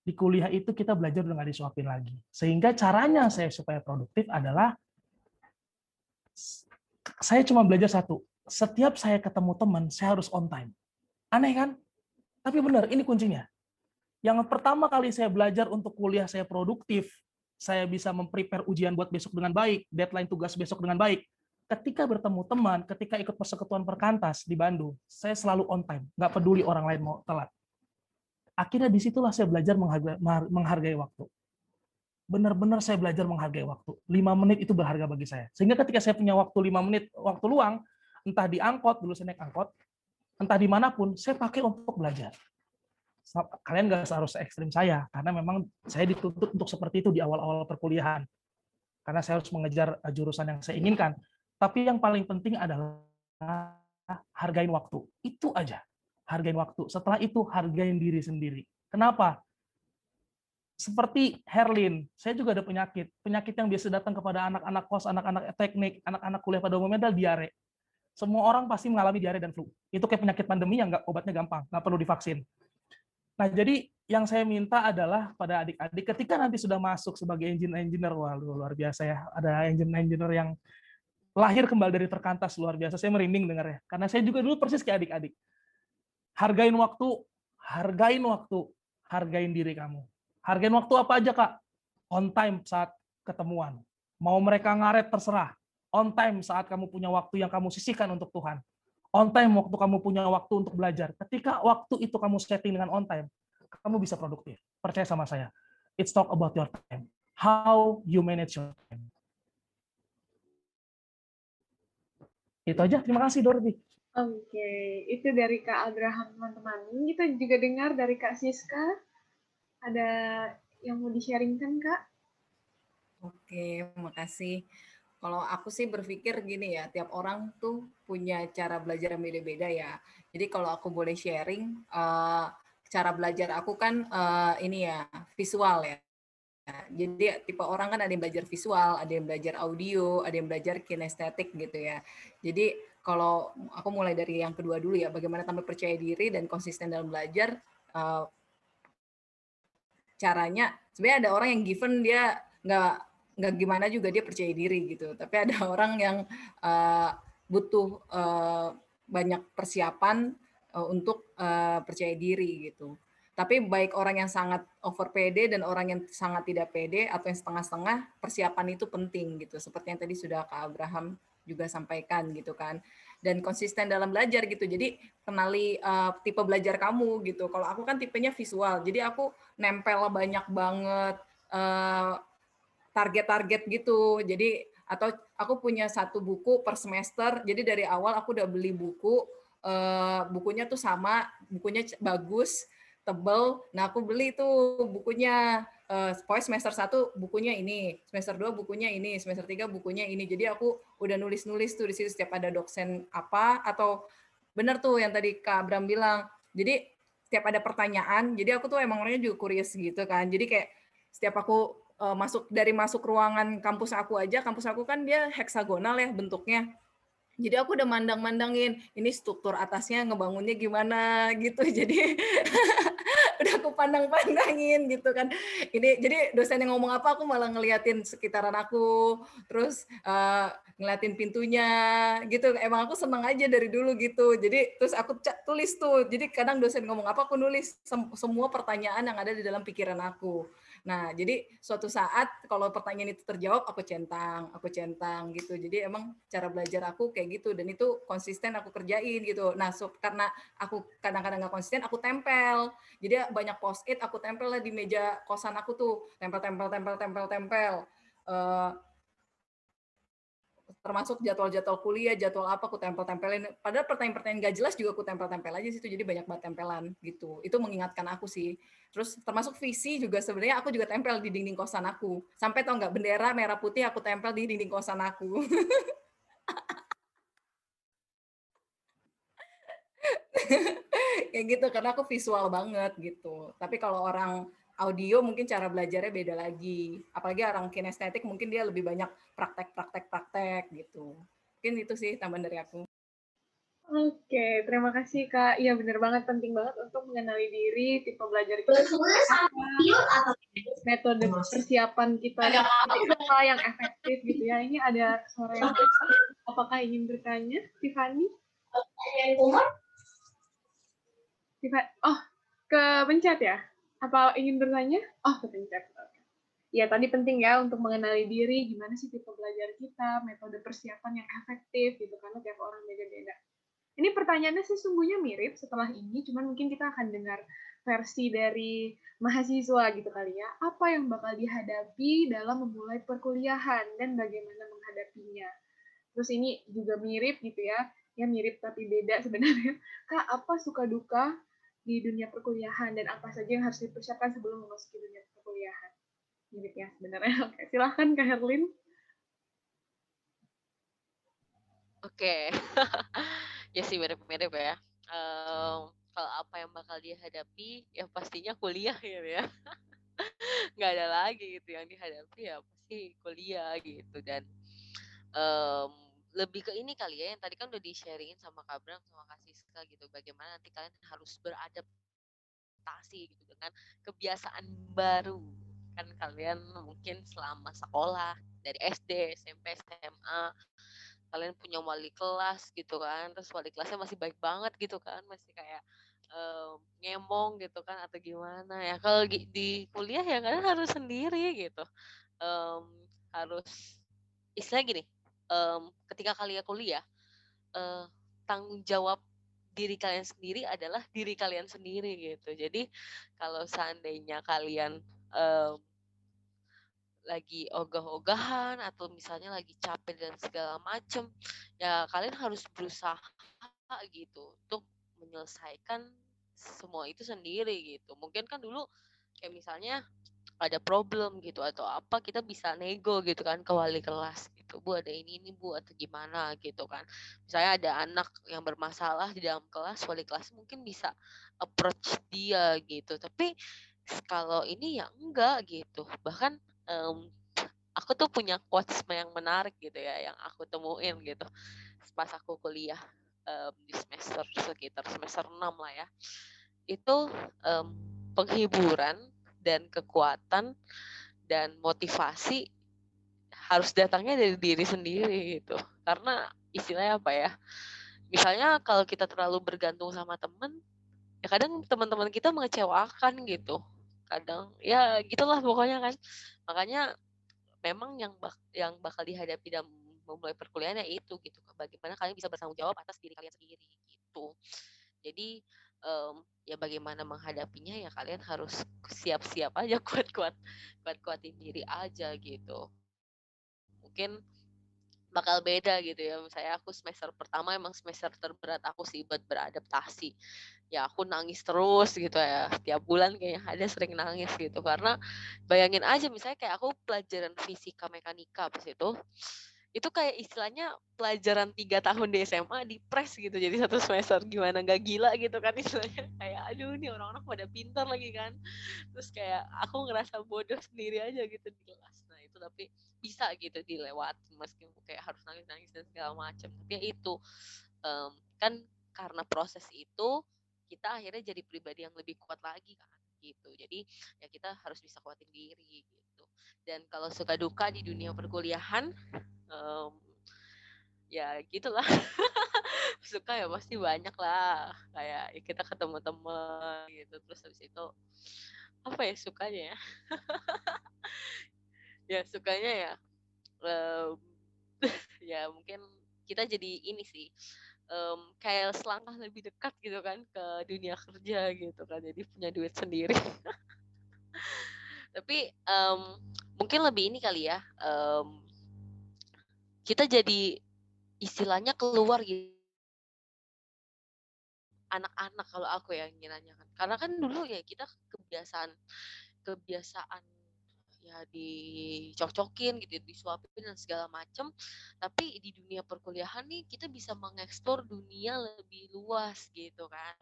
Di kuliah itu kita belajar udah nggak disuapin lagi. Sehingga caranya saya supaya produktif adalah saya cuma belajar satu. Setiap saya ketemu teman, saya harus on time. Aneh kan? Tapi benar, ini kuncinya. Yang pertama kali saya belajar untuk kuliah saya produktif, saya bisa memprepare ujian buat besok dengan baik, deadline tugas besok dengan baik. Ketika bertemu teman, ketika ikut persekutuan perkantas di Bandung, saya selalu on time, nggak peduli orang lain mau telat. Akhirnya di situlah saya belajar menghargai, menghargai waktu. Benar-benar saya belajar menghargai waktu. Lima menit itu berharga bagi saya. Sehingga ketika saya punya waktu lima menit, waktu luang, entah di angkot, dulu saya naik angkot, entah di mana pun, saya pakai untuk belajar kalian nggak seharusnya ekstrim saya karena memang saya dituntut untuk seperti itu di awal-awal perkuliahan karena saya harus mengejar eh, jurusan yang saya inginkan tapi yang paling penting adalah hargain waktu itu aja hargain waktu setelah itu hargain diri sendiri kenapa seperti Herlin, saya juga ada penyakit. Penyakit yang biasa datang kepada anak-anak kos, anak-anak teknik, anak-anak kuliah pada umumnya adalah diare. Semua orang pasti mengalami diare dan flu. Itu kayak penyakit pandemi yang nggak obatnya gampang, nggak perlu divaksin. Nah, jadi yang saya minta adalah pada adik-adik ketika nanti sudah masuk sebagai engine engineer, wah luar biasa ya, ada engine engineer yang lahir kembali dari terkantas luar biasa. Saya merinding dengar ya, karena saya juga dulu persis kayak adik-adik. Hargain waktu, hargain waktu, hargain diri kamu. Hargain waktu apa aja kak? On time saat ketemuan. Mau mereka ngaret terserah. On time saat kamu punya waktu yang kamu sisihkan untuk Tuhan on time waktu kamu punya waktu untuk belajar. Ketika waktu itu kamu setting dengan on time, kamu bisa produktif. Percaya sama saya. It's talk about your time. How you manage your time. Itu aja. Terima kasih, Dorothy.
Oke, okay. itu dari Kak Abraham, teman-teman. Kita juga dengar dari Kak Siska. Ada yang mau di-sharingkan, Kak?
Oke, makasih. Kalau aku sih berpikir gini ya, tiap orang tuh punya cara belajar yang beda-beda ya. Jadi kalau aku boleh sharing, uh, cara belajar aku kan uh, ini ya visual ya. Jadi tipe orang kan ada yang belajar visual, ada yang belajar audio, ada yang belajar kinestetik gitu ya. Jadi kalau aku mulai dari yang kedua dulu ya, bagaimana tampil percaya diri dan konsisten dalam belajar. Uh, caranya sebenarnya ada orang yang given dia nggak nggak gimana juga dia percaya diri gitu. Tapi ada orang yang uh, butuh uh, banyak persiapan uh, untuk uh, percaya diri gitu. Tapi baik orang yang sangat over pede dan orang yang sangat tidak pede atau yang setengah-setengah, persiapan itu penting gitu. Seperti yang tadi sudah Kak Abraham juga sampaikan gitu kan. Dan konsisten dalam belajar gitu. Jadi kenali uh, tipe belajar kamu gitu. Kalau aku kan tipenya visual. Jadi aku nempel banyak banget uh, target-target gitu. Jadi atau aku punya satu buku per semester. Jadi dari awal aku udah beli buku, uh, bukunya tuh sama, bukunya bagus, tebel. Nah aku beli tuh bukunya. Uh, semester 1 bukunya ini, semester 2 bukunya ini, semester 3 bukunya ini. Jadi aku udah nulis-nulis tuh di situ setiap ada dosen apa atau benar tuh yang tadi Kak Abram bilang. Jadi setiap ada pertanyaan, jadi aku tuh emang orangnya juga curious gitu kan. Jadi kayak setiap aku uh, masuk dari masuk ruangan kampus aku aja, kampus aku kan dia heksagonal ya bentuknya. Jadi aku udah mandang-mandangin ini struktur atasnya ngebangunnya gimana gitu. Jadi udah aku pandang-pandangin gitu kan. Ini jadi dosen yang ngomong apa aku malah ngeliatin sekitaran aku, terus uh, ngeliatin pintunya gitu. Emang aku seneng aja dari dulu gitu. Jadi terus aku tulis tuh. Jadi kadang dosen ngomong apa aku nulis sem semua pertanyaan yang ada di dalam pikiran aku. Nah, jadi suatu saat kalau pertanyaan itu terjawab, aku centang, aku centang gitu. Jadi emang cara belajar aku kayak gitu dan itu konsisten aku kerjain gitu. Nah, so, karena aku kadang-kadang nggak konsisten, aku tempel. Jadi banyak post it, aku tempel lah di meja kosan aku tuh, tempel, tempel, tempel, tempel, tempel. Uh, termasuk jadwal-jadwal kuliah, jadwal apa aku tempel-tempelin. Padahal pertanyaan-pertanyaan gak jelas juga aku tempel-tempel aja situ, jadi banyak banget tempelan gitu. Itu mengingatkan aku sih. Terus termasuk visi juga sebenarnya aku juga tempel di dinding kosan aku. Sampai tau nggak bendera merah putih aku tempel di dinding kosan aku. kayak gitu karena aku visual banget gitu. Tapi kalau orang audio mungkin cara belajarnya beda lagi. Apalagi orang kinestetik mungkin dia lebih banyak praktek-praktek-praktek gitu. Mungkin itu sih tambahan dari aku.
Oke, terima kasih Kak. Iya benar banget, penting banget untuk mengenali diri, tipe belajar kita, metode persiapan kita, apa yang efektif gitu ya. Ini ada suara yang apakah ingin bertanya, Tiffany? Tiffany, oh, ke pencet ya? Apa ingin bertanya? Oh, kepencet. Ya, tadi penting ya untuk mengenali diri, gimana sih tipe belajar kita, metode persiapan yang efektif gitu, karena tiap orang beda-beda. Ini pertanyaannya sesungguhnya mirip setelah ini, cuman mungkin kita akan dengar versi dari mahasiswa gitu kali ya. Apa yang bakal dihadapi dalam memulai perkuliahan dan bagaimana menghadapinya. Terus ini juga mirip gitu ya, ya mirip tapi beda sebenarnya. Kak, apa suka duka di dunia perkuliahan dan apa saja yang harus dipersiapkan sebelum memasuki dunia perkuliahan. Mirip ya sebenarnya. Oke, silahkan Kak Herlin.
Oke, ya sih mirip-mirip ya. Um, kalau apa yang bakal dihadapi, ya pastinya kuliah ya, ya. Nggak ada lagi gitu yang dihadapi ya pasti kuliah gitu dan um, lebih ke ini kali ya yang tadi kan udah di sharingin sama Kabram sama Kak Siska gitu bagaimana nanti kalian harus beradaptasi gitu dengan kebiasaan baru. Kan kalian mungkin selama sekolah dari SD SMP SMA kalian punya wali kelas gitu kan terus wali kelasnya masih baik banget gitu kan masih kayak um, ngemong gitu kan atau gimana. Ya kalau di kuliah ya kalian harus sendiri gitu. Um, harus istilah gini um, ketika kalian kuliah uh, tanggung jawab diri kalian sendiri adalah diri kalian sendiri gitu. Jadi kalau seandainya kalian um, lagi ogah-ogahan atau misalnya lagi capek dan segala macem ya kalian harus berusaha gitu untuk menyelesaikan semua itu sendiri gitu. Mungkin kan dulu kayak misalnya ada problem gitu atau apa kita bisa nego gitu kan ke wali kelas gitu bu ada ini ini bu atau gimana? gitu kan. Misalnya ada anak yang bermasalah di dalam kelas wali kelas mungkin bisa approach dia gitu tapi kalau ini ya enggak gitu. Bahkan um, aku tuh punya quotes yang menarik gitu ya yang aku temuin gitu pas aku kuliah um, di semester sekitar semester 6 lah ya. Itu um, penghiburan dan kekuatan dan motivasi harus datangnya dari diri sendiri gitu. Karena istilahnya apa ya misalnya kalau kita terlalu bergantung sama temen ya kadang teman-teman kita mengecewakan gitu. Kadang ya gitulah pokoknya kan. Makanya memang yang bak yang bakal dihadapi dalam memulai perkuliahan ya itu gitu. Bagaimana kalian bisa bertanggung jawab atas diri kalian sendiri gitu. Jadi um, ya bagaimana menghadapinya ya kalian harus siap-siap aja kuat-kuat kuat-kuatin diri aja gitu. Mungkin bakal beda gitu ya saya aku semester pertama emang semester terberat aku sih buat beradaptasi. Ya aku nangis terus gitu ya tiap bulan kayaknya ada sering nangis gitu. Karena bayangin aja misalnya kayak aku pelajaran fisika mekanika pas itu itu kayak istilahnya pelajaran tiga tahun di SMA di press gitu jadi satu semester gimana gak gila gitu kan istilahnya. Kayak aduh nih orang-orang pada pintar lagi kan. Terus kayak aku ngerasa bodoh sendiri aja gitu di kelas. Nah itu tapi bisa gitu dilewati meskipun kayak harus nangis-nangis dan segala macam tapi ya itu um, kan karena proses itu kita akhirnya jadi pribadi yang lebih kuat lagi kan gitu. Jadi ya kita harus bisa kuatin diri gitu. Dan kalau suka duka di dunia perkuliahan um, ya gitulah. Suka ya pasti banyak lah. Kayak ya kita ketemu temen gitu terus habis itu apa ya sukanya ya? Ya sukanya ya um, ya mungkin kita jadi ini sih um, kayak selangkah lebih dekat gitu kan ke dunia kerja gitu kan jadi punya duit sendiri. Tapi um, mungkin lebih ini kali ya um, kita jadi istilahnya keluar gitu. Anak-anak kalau aku ya ingin nanyakan karena kan dulu ya kita kebiasaan kebiasaan ya dicocok-cocokin gitu disuapin dan segala macem. Tapi di dunia perkuliahan nih kita bisa mengeksplor dunia lebih luas gitu kan.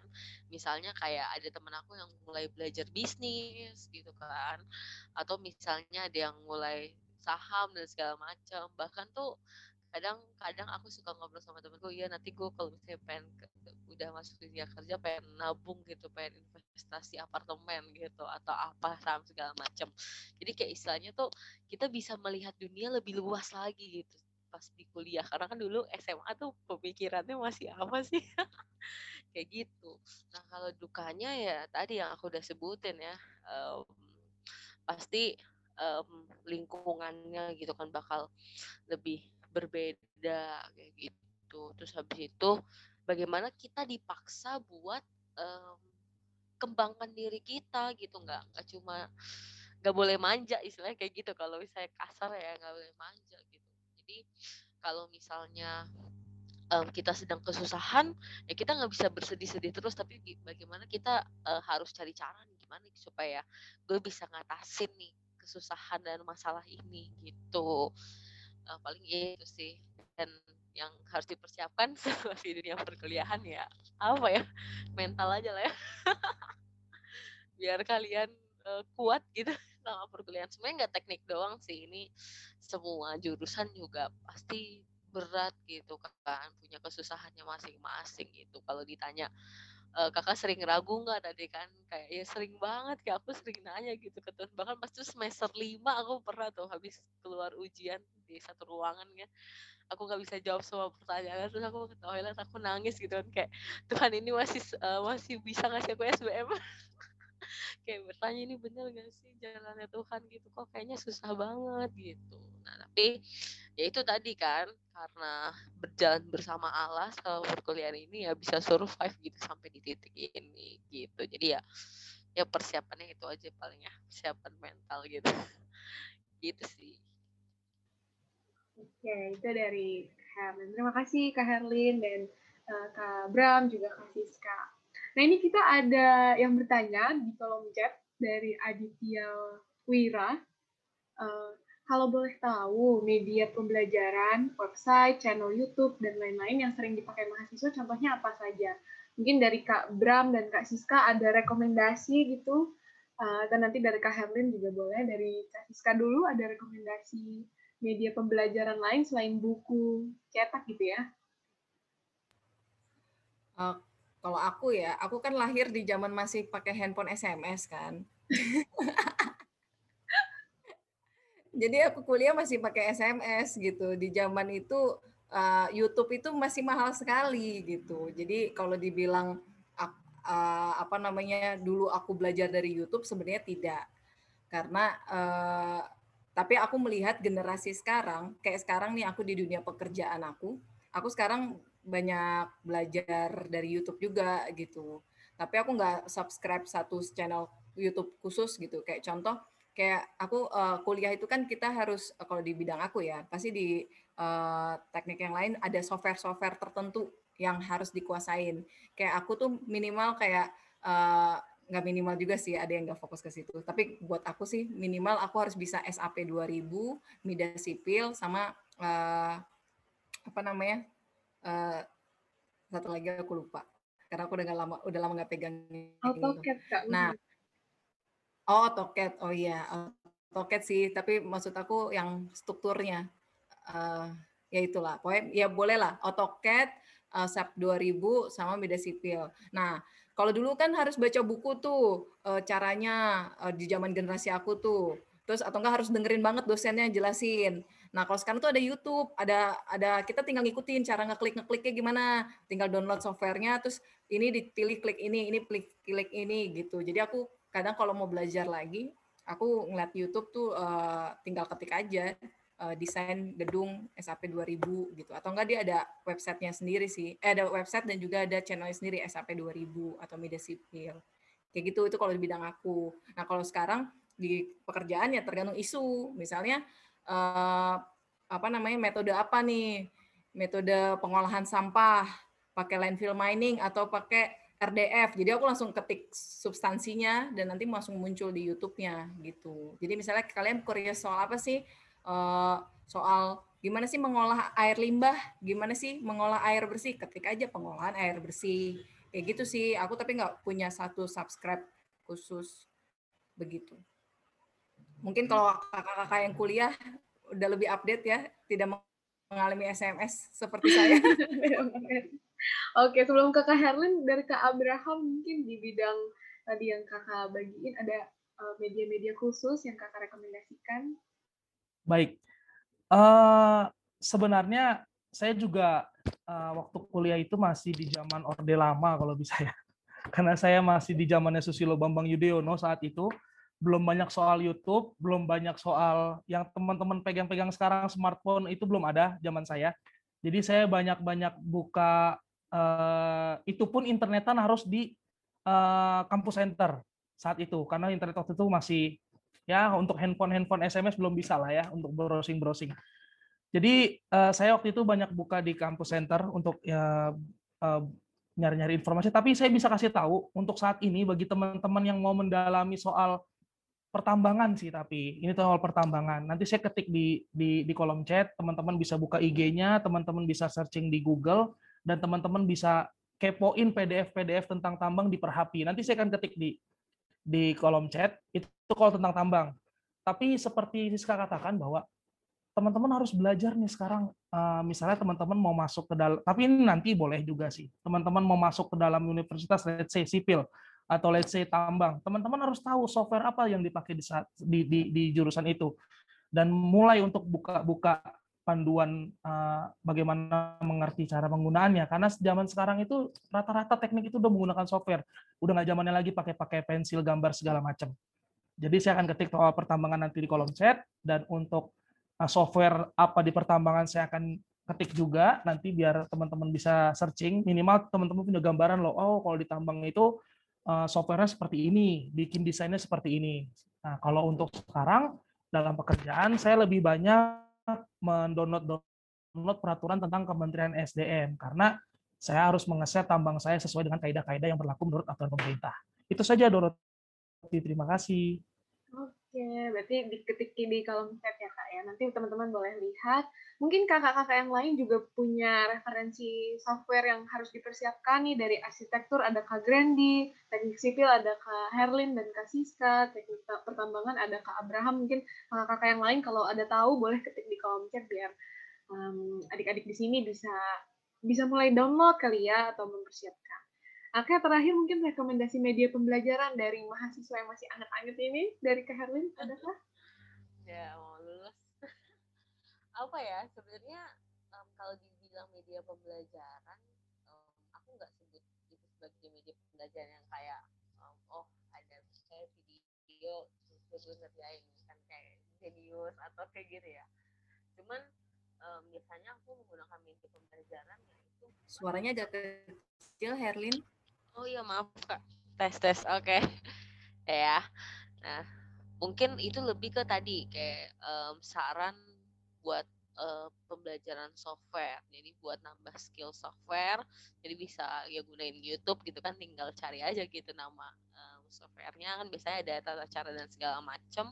Misalnya kayak ada temen aku yang mulai belajar bisnis gitu kan. Atau misalnya ada yang mulai saham dan segala macam. Bahkan tuh kadang-kadang aku suka ngobrol sama temenku iya nanti gue kalau misalnya pengen ke, udah masuk dunia kerja pengen nabung gitu pengen investasi apartemen gitu atau apa saham segala macam jadi kayak istilahnya tuh kita bisa melihat dunia lebih luas lagi gitu pas di kuliah. Karena kan dulu SMA tuh pemikirannya masih apa sih? Kayak gitu. Nah kalau dukanya ya tadi yang aku udah sebutin ya um, pasti um, lingkungannya gitu kan bakal lebih berbeda kayak gitu. Terus habis itu bagaimana kita dipaksa buat um, kembangkan diri kita gitu. Nggak nggak cuma nggak boleh manja istilahnya kayak gitu. Kalau misalnya kasar ya nggak boleh manja gitu. Jadi kalau misalnya um, kita sedang kesusahan ya kita nggak bisa bersedih-sedih terus. Tapi bagaimana kita uh, harus cari cara nih gimana supaya gue bisa ngatasin nih kesusahan dan masalah ini gitu. Uh, paling itu sih. Dan yang harus dipersiapkan di dunia perkuliahan ya apa ya mental aja lah ya. Biar kalian uh, kuat gitu sama perkuliahan. Sebenarnya nggak teknik doang sih ini semua jurusan juga pasti berat gitu kan punya kesusahannya masing-masing gitu. Kalau ditanya uh, kakak sering ragu nggak? Tadi kan kayak ya sering banget kayak aku sering nanya gitu ke teman bahkan pas tuh semester lima aku pernah tuh habis keluar ujian di satu ruangan kan aku nggak bisa jawab semua pertanyaan. Terus aku ke toilet aku nangis gitu kan kayak Tuhan ini masih uh, masih bisa ngasih aku SBM kayak bertanya ini bener gak sih jalannya Tuhan? Gitu kok kayaknya susah banget gitu. Nah tapi ya itu tadi kan karena berjalan bersama Allah selama berkuliah ini ya bisa survive gitu sampai di titik ini gitu jadi ya ya persiapannya itu aja paling ya persiapan mental gitu gitu sih
Oke, itu dari Herlin. Terima kasih Kak Herlin dan uh, Kak Bram, juga Kak Siska. Nah ini kita ada yang bertanya di kolom chat dari Aditya Wira. Uh, kalau boleh tahu, media pembelajaran, website, channel YouTube, dan lain-lain yang sering dipakai mahasiswa, contohnya apa saja? Mungkin dari Kak Bram dan Kak Siska ada rekomendasi gitu, uh, dan nanti dari Kak Herlin juga boleh, dari Kak Siska dulu ada rekomendasi media pembelajaran lain selain buku cetak gitu ya?
Uh, kalau aku ya, aku kan lahir di zaman masih pakai handphone SMS kan. Jadi aku kuliah masih pakai SMS gitu. Di zaman itu uh, YouTube itu masih mahal sekali gitu. Jadi kalau dibilang uh, apa namanya dulu aku belajar dari YouTube sebenarnya tidak karena uh, tapi aku melihat generasi sekarang, kayak sekarang nih aku di dunia pekerjaan aku, aku sekarang banyak belajar dari YouTube juga gitu. Tapi aku nggak subscribe satu channel YouTube khusus gitu. Kayak contoh, kayak aku uh, kuliah itu kan kita harus uh, kalau di bidang aku ya, pasti di uh, teknik yang lain ada software-software tertentu yang harus dikuasain. Kayak aku tuh minimal kayak uh, nggak minimal juga sih ada yang nggak fokus ke situ. Tapi buat aku sih minimal aku harus bisa SAP 2000 mida sipil sama uh, apa namanya uh, satu lagi aku lupa karena aku udah gak lama udah lama nggak pegang
AutoCAD kak.
Nah oh AutoCAD oh iya AutoCAD sih tapi maksud aku yang strukturnya uh, ya itulah pokoknya ya boleh lah AutoCAD uh, SAP 2000 sama mida sipil nah kalau dulu kan harus baca buku tuh e, caranya e, di zaman generasi aku tuh. Terus atau enggak harus dengerin banget dosennya jelasin. Nah, kalau sekarang tuh ada YouTube, ada ada kita tinggal ngikutin cara ngeklik ngekliknya gimana. Tinggal download softwarenya terus ini dipilih klik ini, ini klik klik ini gitu. Jadi aku kadang kalau mau belajar lagi, aku ngeliat YouTube tuh uh, tinggal ketik aja uh, desain gedung SAP 2000 gitu. Atau enggak dia ada websitenya sendiri sih. Eh ada website dan juga ada channel sendiri SAP 2000 atau media sipil. Kayak gitu itu kalau di bidang aku. Nah kalau sekarang di pekerjaan ya tergantung isu. Misalnya uh, apa namanya metode apa nih? Metode pengolahan sampah pakai landfill mining atau pakai RDF. Jadi aku langsung ketik substansinya dan nanti langsung muncul di YouTube-nya gitu. Jadi misalnya kalian curious soal apa sih? uh, soal gimana sih mengolah air limbah, gimana sih mengolah air bersih, ketik aja pengolahan air bersih. Kayak gitu sih, aku tapi nggak punya satu subscribe khusus begitu. Mungkin kalau kakak-kakak yang kuliah udah lebih update ya, tidak mengalami SMS seperti saya.
Oke, sebelum kakak Herlin dari kak Abraham mungkin di bidang tadi yang kakak bagiin ada eh, media-media khusus yang kakak rekomendasikan
Baik, uh, sebenarnya saya juga uh, waktu kuliah itu masih di zaman Orde Lama kalau bisa ya. Karena saya masih di zamannya Susilo Bambang Yudhoyono saat itu, belum banyak soal YouTube, belum banyak soal yang teman-teman pegang-pegang sekarang smartphone itu belum ada zaman saya. Jadi saya banyak-banyak buka uh, itu pun internetan harus di uh, kampus center saat itu karena internet waktu itu masih ya untuk handphone-handphone SMS belum bisa lah ya untuk browsing-browsing. Jadi uh, saya waktu itu banyak buka di kampus center untuk ya nyari-nyari informasi. Tapi saya bisa kasih tahu untuk saat ini bagi teman-teman yang mau mendalami soal pertambangan sih. Tapi ini soal pertambangan. Nanti saya ketik di di, di kolom chat. Teman-teman bisa buka IG-nya, teman-teman bisa searching di Google, dan teman-teman bisa kepoin PDF-PDF tentang tambang di Perhapi. Nanti saya akan ketik di di kolom chat itu kalau tentang tambang. Tapi seperti Siska katakan bahwa teman-teman harus belajar nih sekarang. Uh, misalnya teman-teman mau masuk ke dalam, tapi ini nanti boleh juga sih. Teman-teman mau masuk ke dalam universitas, let's say sipil atau let's say tambang, teman-teman harus tahu software apa yang dipakai di, di, di, di jurusan itu dan mulai untuk buka-buka panduan uh, bagaimana mengerti cara penggunaannya. Karena zaman sekarang itu rata-rata teknik itu udah menggunakan software. Udah nggak zamannya lagi pakai pakai pensil gambar segala macam jadi saya akan ketik soal pertambangan nanti di kolom chat. Dan untuk uh, software apa di pertambangan saya akan ketik juga. Nanti biar teman-teman bisa searching. Minimal teman-teman punya gambaran loh oh kalau di tambang itu uh, softwarenya seperti ini bikin desainnya seperti ini. Nah kalau untuk sekarang dalam pekerjaan saya lebih banyak mendownload download peraturan tentang Kementerian SDM karena saya harus mengeset tambang saya sesuai dengan kaidah-kaidah yang berlaku menurut aturan pemerintah. Itu saja Dorothy. Terima kasih.
Oke, berarti diketik di kolom chat ya kak ya. Nanti teman-teman boleh lihat. Mungkin kakak-kakak yang lain juga punya referensi software yang harus dipersiapkan nih dari arsitektur ada kak Grandi, teknik sipil ada kak Herlin dan kak Siska, teknik pertambangan ada kak Abraham. Mungkin kakak-kakak yang lain kalau ada tahu boleh ketik di kolom chat biar um, adik-adik di sini bisa bisa mulai download kali ya atau mempersiapkan. Oke, terakhir mungkin rekomendasi media pembelajaran dari mahasiswa yang masih anget-anget ini dari Kak Herlin, adakah?
Ya, mau lulus. Apa ya, sebenarnya um, kalau dibilang media pembelajaran, um, aku nggak sebut itu sebagai media pembelajaran yang kayak, um, oh ada kayak video, terus ngerjain kan kayak genius atau kayak gitu ya. Cuman um, biasanya aku menggunakan media pembelajaran yaitu
suaranya agak kecil Herlin
Oh iya maaf kak. Tes tes. Oke. Okay. ya. Nah mungkin itu lebih ke tadi kayak um, saran buat uh, pembelajaran software. Jadi buat nambah skill software. Jadi bisa ya gunain YouTube gitu kan. Tinggal cari aja gitu nama um, softwarenya kan biasanya ada tata cara dan segala macam.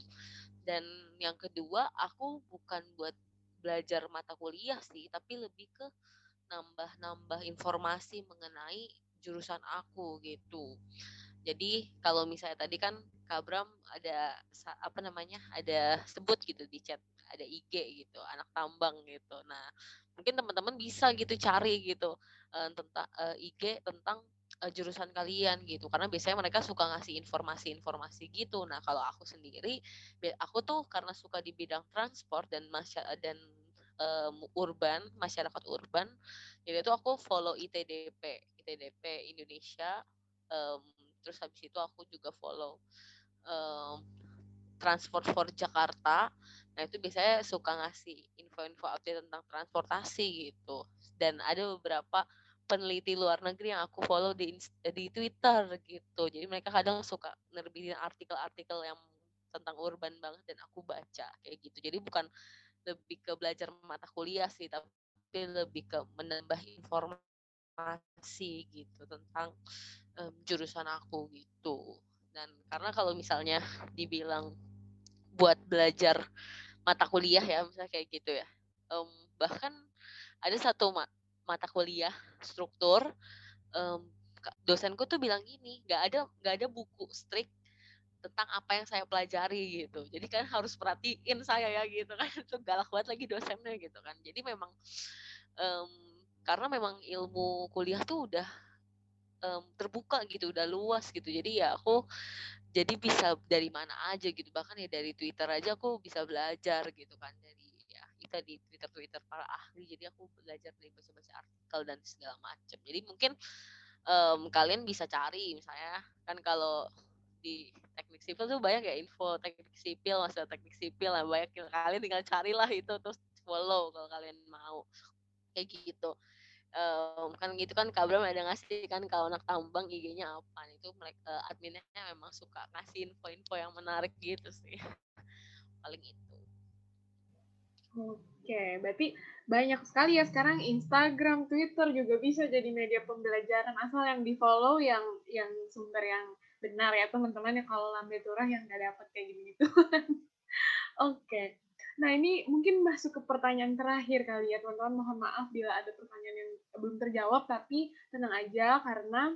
Dan yang kedua aku bukan buat belajar mata kuliah sih, tapi lebih ke nambah-nambah informasi mengenai jurusan aku gitu. Jadi kalau misalnya tadi kan Kabram ada apa namanya ada sebut gitu di chat ada IG gitu anak tambang gitu. Nah mungkin teman-teman bisa gitu cari gitu uh, tentang uh, IG tentang uh, jurusan kalian gitu karena biasanya mereka suka ngasih informasi-informasi gitu. Nah kalau aku sendiri aku tuh karena suka di bidang transport dan dan um, urban masyarakat urban jadi itu aku follow ITDP ITDP Indonesia um, terus habis itu aku juga follow um, Transport for Jakarta. Nah itu biasanya suka ngasih info-info update tentang transportasi gitu. Dan ada beberapa peneliti luar negeri yang aku follow di di Twitter gitu. Jadi mereka kadang suka nerbitin artikel-artikel yang tentang urban banget dan aku baca kayak gitu. Jadi bukan lebih ke belajar mata kuliah sih tapi lebih ke menambah informasi gitu tentang um, jurusan aku gitu. Dan karena kalau misalnya dibilang buat belajar mata kuliah ya misalnya kayak gitu ya um, bahkan ada satu ma mata kuliah struktur um, dosenku tuh bilang gini nggak ada nggak ada buku strict tentang apa yang saya pelajari gitu. Jadi kan harus perhatiin saya ya gitu kan. Itu galak banget lagi dosennya gitu kan. Jadi memang um, karena memang ilmu kuliah tuh udah um, terbuka gitu, udah luas gitu. Jadi ya aku jadi bisa dari mana aja gitu. Bahkan ya dari Twitter aja aku bisa belajar gitu kan. Dari ya kita di Twitter-Twitter para ahli. Jadi aku belajar dari baca-baca artikel dan segala macam. Jadi mungkin um, kalian bisa cari misalnya kan kalau di teknik sipil tuh banyak ya info teknik sipil masalah teknik sipil lah banyak kalian tinggal carilah itu terus follow kalau kalian mau kayak gitu. Um, kan gitu kan Kabram ada ngasih kan kalau anak tambang IG-nya apa itu mereka uh, adminnya memang suka ngasih info-info yang menarik gitu sih paling itu.
Oke, berarti banyak sekali ya sekarang Instagram, Twitter juga bisa jadi media pembelajaran asal yang di follow yang yang sumber yang benar ya teman-teman ya kalau lambe turah yang nggak dapat kayak gini gitu. Oke. Nah ini mungkin masuk ke pertanyaan terakhir kali ya teman-teman. Mohon maaf bila ada pertanyaan yang belum terjawab, tapi tenang aja karena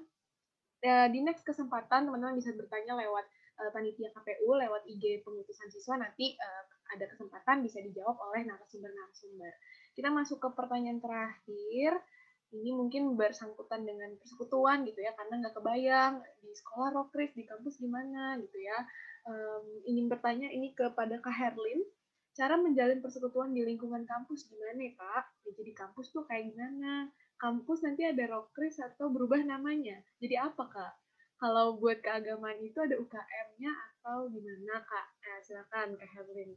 ya, di next kesempatan teman-teman bisa bertanya lewat uh, panitia KPU, lewat IG pengutusan siswa nanti uh, ada kesempatan bisa dijawab oleh narasumber-narasumber. Kita masuk ke pertanyaan terakhir. Ini mungkin bersangkutan dengan persekutuan gitu ya, karena nggak kebayang di sekolah Rokris, di kampus gimana gitu ya. Um, ingin bertanya ini kepada Kak Herlin, cara menjalin persekutuan di lingkungan kampus gimana ya Kak? Ya, jadi kampus tuh kayak gimana? Kampus nanti ada Rokris atau berubah namanya? Jadi apa Kak? Kalau buat keagamaan itu ada UKM-nya atau gimana Kak? Eh, silakan Kak Herlin.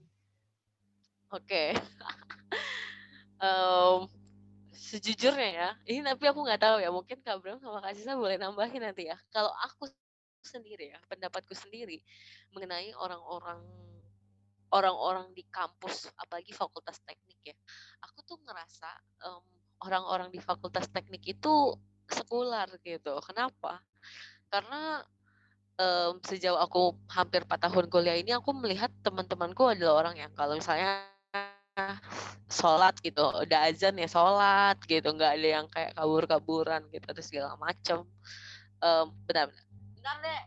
Oke. Okay. um, sejujurnya ya, ini tapi aku nggak tahu ya, mungkin Kak Bram sama Kak Sisa boleh nambahin nanti ya. Kalau aku sendiri ya, pendapatku sendiri mengenai orang-orang orang-orang di kampus, apalagi fakultas teknik ya, aku tuh ngerasa um, orang-orang di fakultas teknik itu sekular gitu. Kenapa? Karena um, sejauh aku hampir 4 tahun kuliah ini, aku melihat teman-temanku adalah orang yang kalau misalnya sholat gitu udah azan ya sholat gitu nggak ada yang kayak kabur-kaburan gitu terus segala macem. Um, benar benar benar deh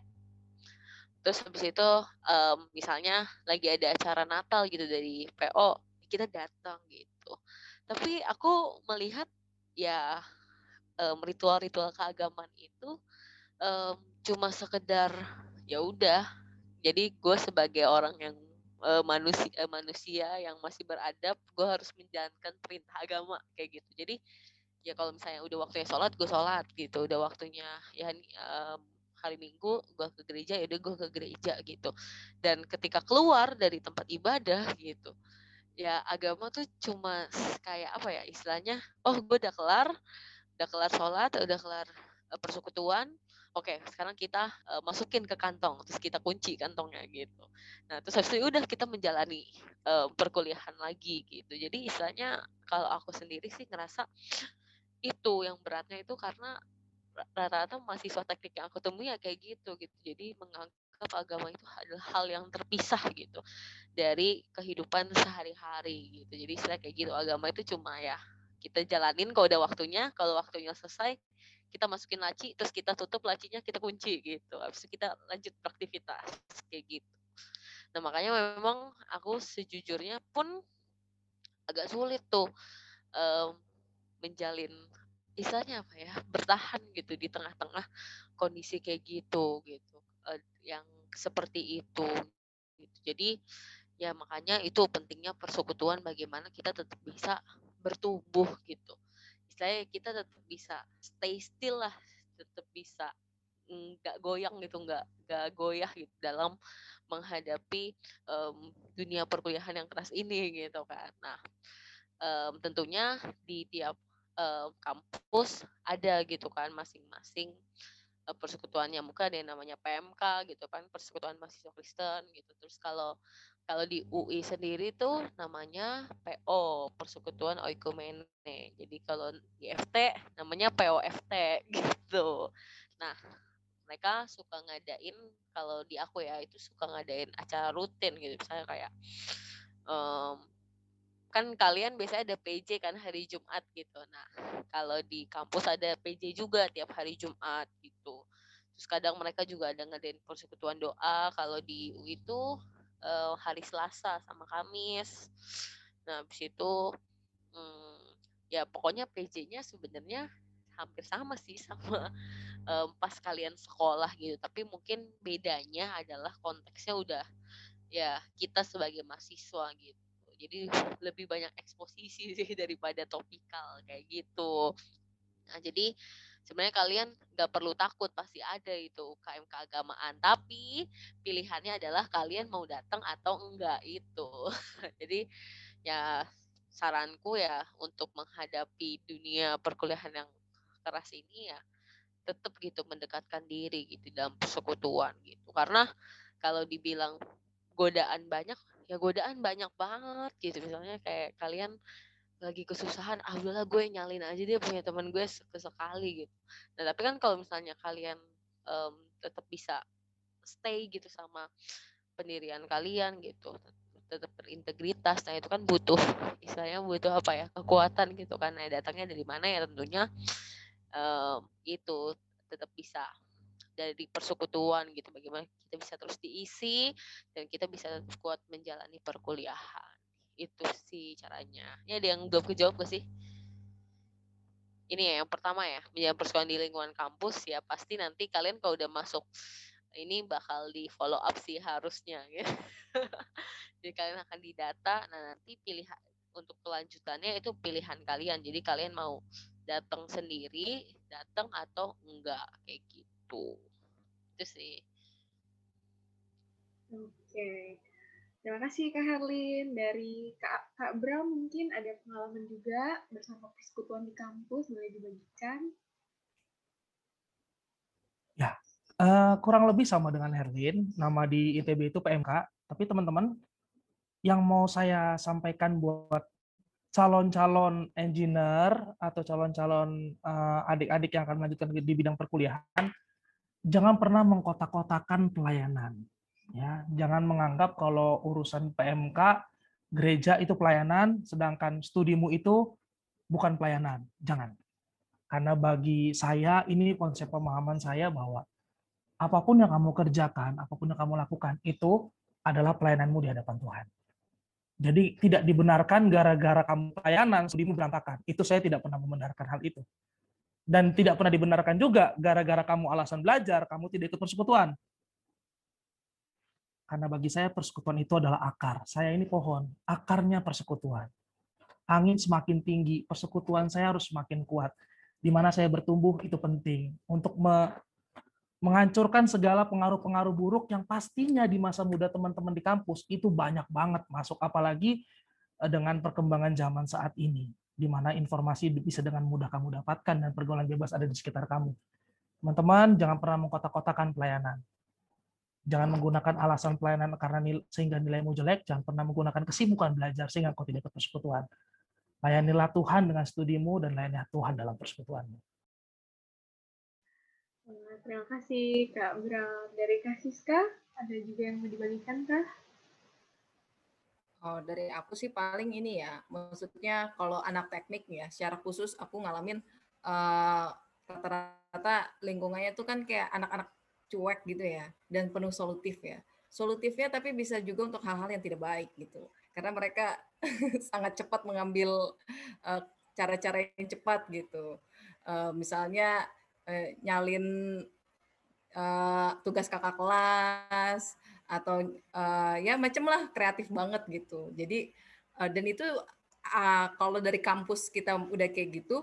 terus habis itu um, misalnya lagi ada acara Natal gitu dari PO kita datang gitu. Tapi aku melihat ya um, ritual-ritual keagamaan itu um, cuma sekedar ya udah. Jadi gue sebagai orang yang uh, manusia uh, manusia yang masih beradab gue harus menjalankan perintah agama kayak gitu. Jadi ya kalau misalnya udah waktunya sholat gue sholat gitu. Udah waktunya ya um, hari minggu gue ke gereja ya udah gue ke gereja gitu. Dan ketika keluar dari tempat ibadah gitu ya agama tuh cuma kayak apa ya istilahnya oh gue udah kelar udah kelar sholat udah kelar uh, persekutuan oke okay, sekarang kita uh, masukin ke kantong terus kita kunci kantongnya gitu. Nah terus habis itu udah kita menjalani uh, perkuliahan lagi gitu. Jadi istilahnya kalau aku sendiri sih ngerasa itu yang beratnya itu karena rata-rata mahasiswa teknik yang aku temui ya kayak gitu gitu. Jadi menganggap agama itu adalah hal yang terpisah gitu dari kehidupan sehari-hari gitu. Jadi istilah kayak gitu agama itu cuma ya kita jalanin kalau udah waktunya kalau waktunya selesai kita masukin laci terus kita tutup lacinya kita kunci gitu. Habis itu kita lanjut beraktivitas kayak gitu. Nah makanya memang aku sejujurnya pun agak sulit tuh um, menjalin istilahnya apa ya bertahan gitu di tengah-tengah kondisi kayak gitu gitu. Uh, yang seperti itu gitu. jadi ya makanya itu pentingnya persekutuan bagaimana kita tetap bisa bertumbuh gitu istilahnya kita tetap bisa stay still lah tetap bisa nggak goyang gitu nggak nggak goyah gitu dalam menghadapi um, dunia perkuliahan yang keras ini gitu kan. Nah um, tentunya di tiap um, kampus ada gitu kan masing-masing uh, persekutuannya. Mungkin ada yang namanya PMK gitu kan persekutuan mahasiswa Kristen gitu. Terus kalau kalau di UI sendiri tuh namanya PO, Persekutuan Oikumene. Jadi kalau di FT namanya POFT gitu. Nah, mereka suka ngadain kalau di aku ya itu suka ngadain acara rutin gitu. Misalnya kayak um, kan kalian biasanya ada PJ kan hari Jumat gitu. Nah, kalau di kampus ada PJ juga tiap hari Jumat gitu. Terus kadang mereka juga ada ngadain persekutuan doa. Kalau di UI itu uh, hari Selasa sama Kamis. Nah, habis itu hmm, ya pokoknya PJ-nya sebenarnya hampir sama sih sama um, pas kalian sekolah gitu. Tapi mungkin bedanya adalah konteksnya udah ya kita sebagai mahasiswa gitu. Jadi lebih banyak eksposisi sih daripada topikal kayak gitu. Nah, jadi sebenarnya kalian nggak perlu takut pasti ada itu UKM keagamaan tapi pilihannya adalah kalian mau datang atau enggak itu. Jadi ya saranku ya untuk menghadapi dunia perkuliahan yang keras ini ya tetap gitu mendekatkan diri gitu dalam persekutuan gitu. Karena kalau dibilang godaan banyak ya godaan banyak banget gitu. Misalnya kayak kalian lagi kesusahan ah udahlah gue nyalin aja dia punya teman gue sekali gitu. Nah tapi kan kalau misalnya kalian um, tetap bisa stay gitu sama pendirian kalian gitu tetap berintegritas nah itu kan butuh istilahnya butuh apa ya kekuatan gitu kan. Nah datangnya dari mana ya tentunya um, itu tetap bisa dari persekutuan gitu bagaimana kita bisa terus diisi dan kita bisa kuat menjalani perkuliahan itu sih caranya. Ini ada yang belum kejawab gak sih? Ini ya yang pertama ya menjalani persekolahan di lingkungan kampus ya pasti nanti kalian kalau udah masuk ini bakal di follow up sih harusnya gitu. jadi kalian akan didata nah nanti pilihan untuk kelanjutannya itu pilihan kalian. Jadi kalian mau datang sendiri datang atau enggak kayak gitu. Itu sih.
Oke terima kasih kak Herlin dari kak kak Bram mungkin ada pengalaman juga bersama persekutuan di kampus boleh dibagikan?
Ya uh, kurang lebih sama dengan Herlin nama di ITB itu PMK tapi teman-teman yang mau saya sampaikan buat calon-calon engineer atau calon-calon uh, adik-adik yang akan melanjutkan di bidang perkuliahan, jangan pernah mengkotak-kotakan pelayanan. Ya, jangan menganggap kalau urusan PMK gereja itu pelayanan, sedangkan studimu itu bukan pelayanan. Jangan. Karena bagi saya ini konsep pemahaman saya bahwa apa pun yang kamu kerjakan, apa pun yang kamu lakukan itu adalah pelayananmu di hadapan Tuhan. Jadi tidak dibenarkan gara-gara kamu pelayanan, studimu berantakan. Itu saya tidak pernah membenarkan hal itu. Dan tidak pernah dibenarkan juga gara-gara kamu alasan belajar, kamu tidak ikut persekutuan. Karena bagi saya persekutuan itu adalah akar. Saya ini pohon, akarnya persekutuan. Angin semakin tinggi, persekutuan saya harus semakin kuat. Di mana saya bertumbuh itu penting untuk menghancurkan segala pengaruh-pengaruh buruk yang pastinya di masa muda teman-teman di kampus itu banyak banget masuk apalagi eh, dengan perkembangan zaman saat ini di mana informasi bisa dengan mudah kamu dapatkan dan pergaulan bebas ada di sekitar kamu. Teman-teman, jangan pernah mengkotak-kotakan pelayanan. Jangan menggunakan alasan pelayanan karena nilai, sehingga nilaimu jelek, jangan pernah menggunakan kesibukan belajar sehingga kau tidak ikut persekutuan. Layanilah Tuhan dengan studimu dan layanilah Tuhan dalam persekutuanmu
terima kasih Kak Bram. Dari Kak Siska, ada juga yang mau dibagikan Kak?
Oh, dari aku sih paling ini ya, maksudnya kalau anak teknik ya, secara khusus aku ngalamin uh, rata-rata lingkungannya tuh kan kayak anak-anak cuek gitu ya, dan penuh solutif ya. Solutifnya tapi bisa juga untuk hal-hal yang tidak baik gitu. Karena mereka sangat cepat mengambil uh, cara-cara yang cepat gitu. Uh, misalnya eh, nyalin uh, tugas kakak kelas atau uh, ya macam lah kreatif banget gitu. Jadi uh, dan itu uh, kalau dari kampus kita udah kayak gitu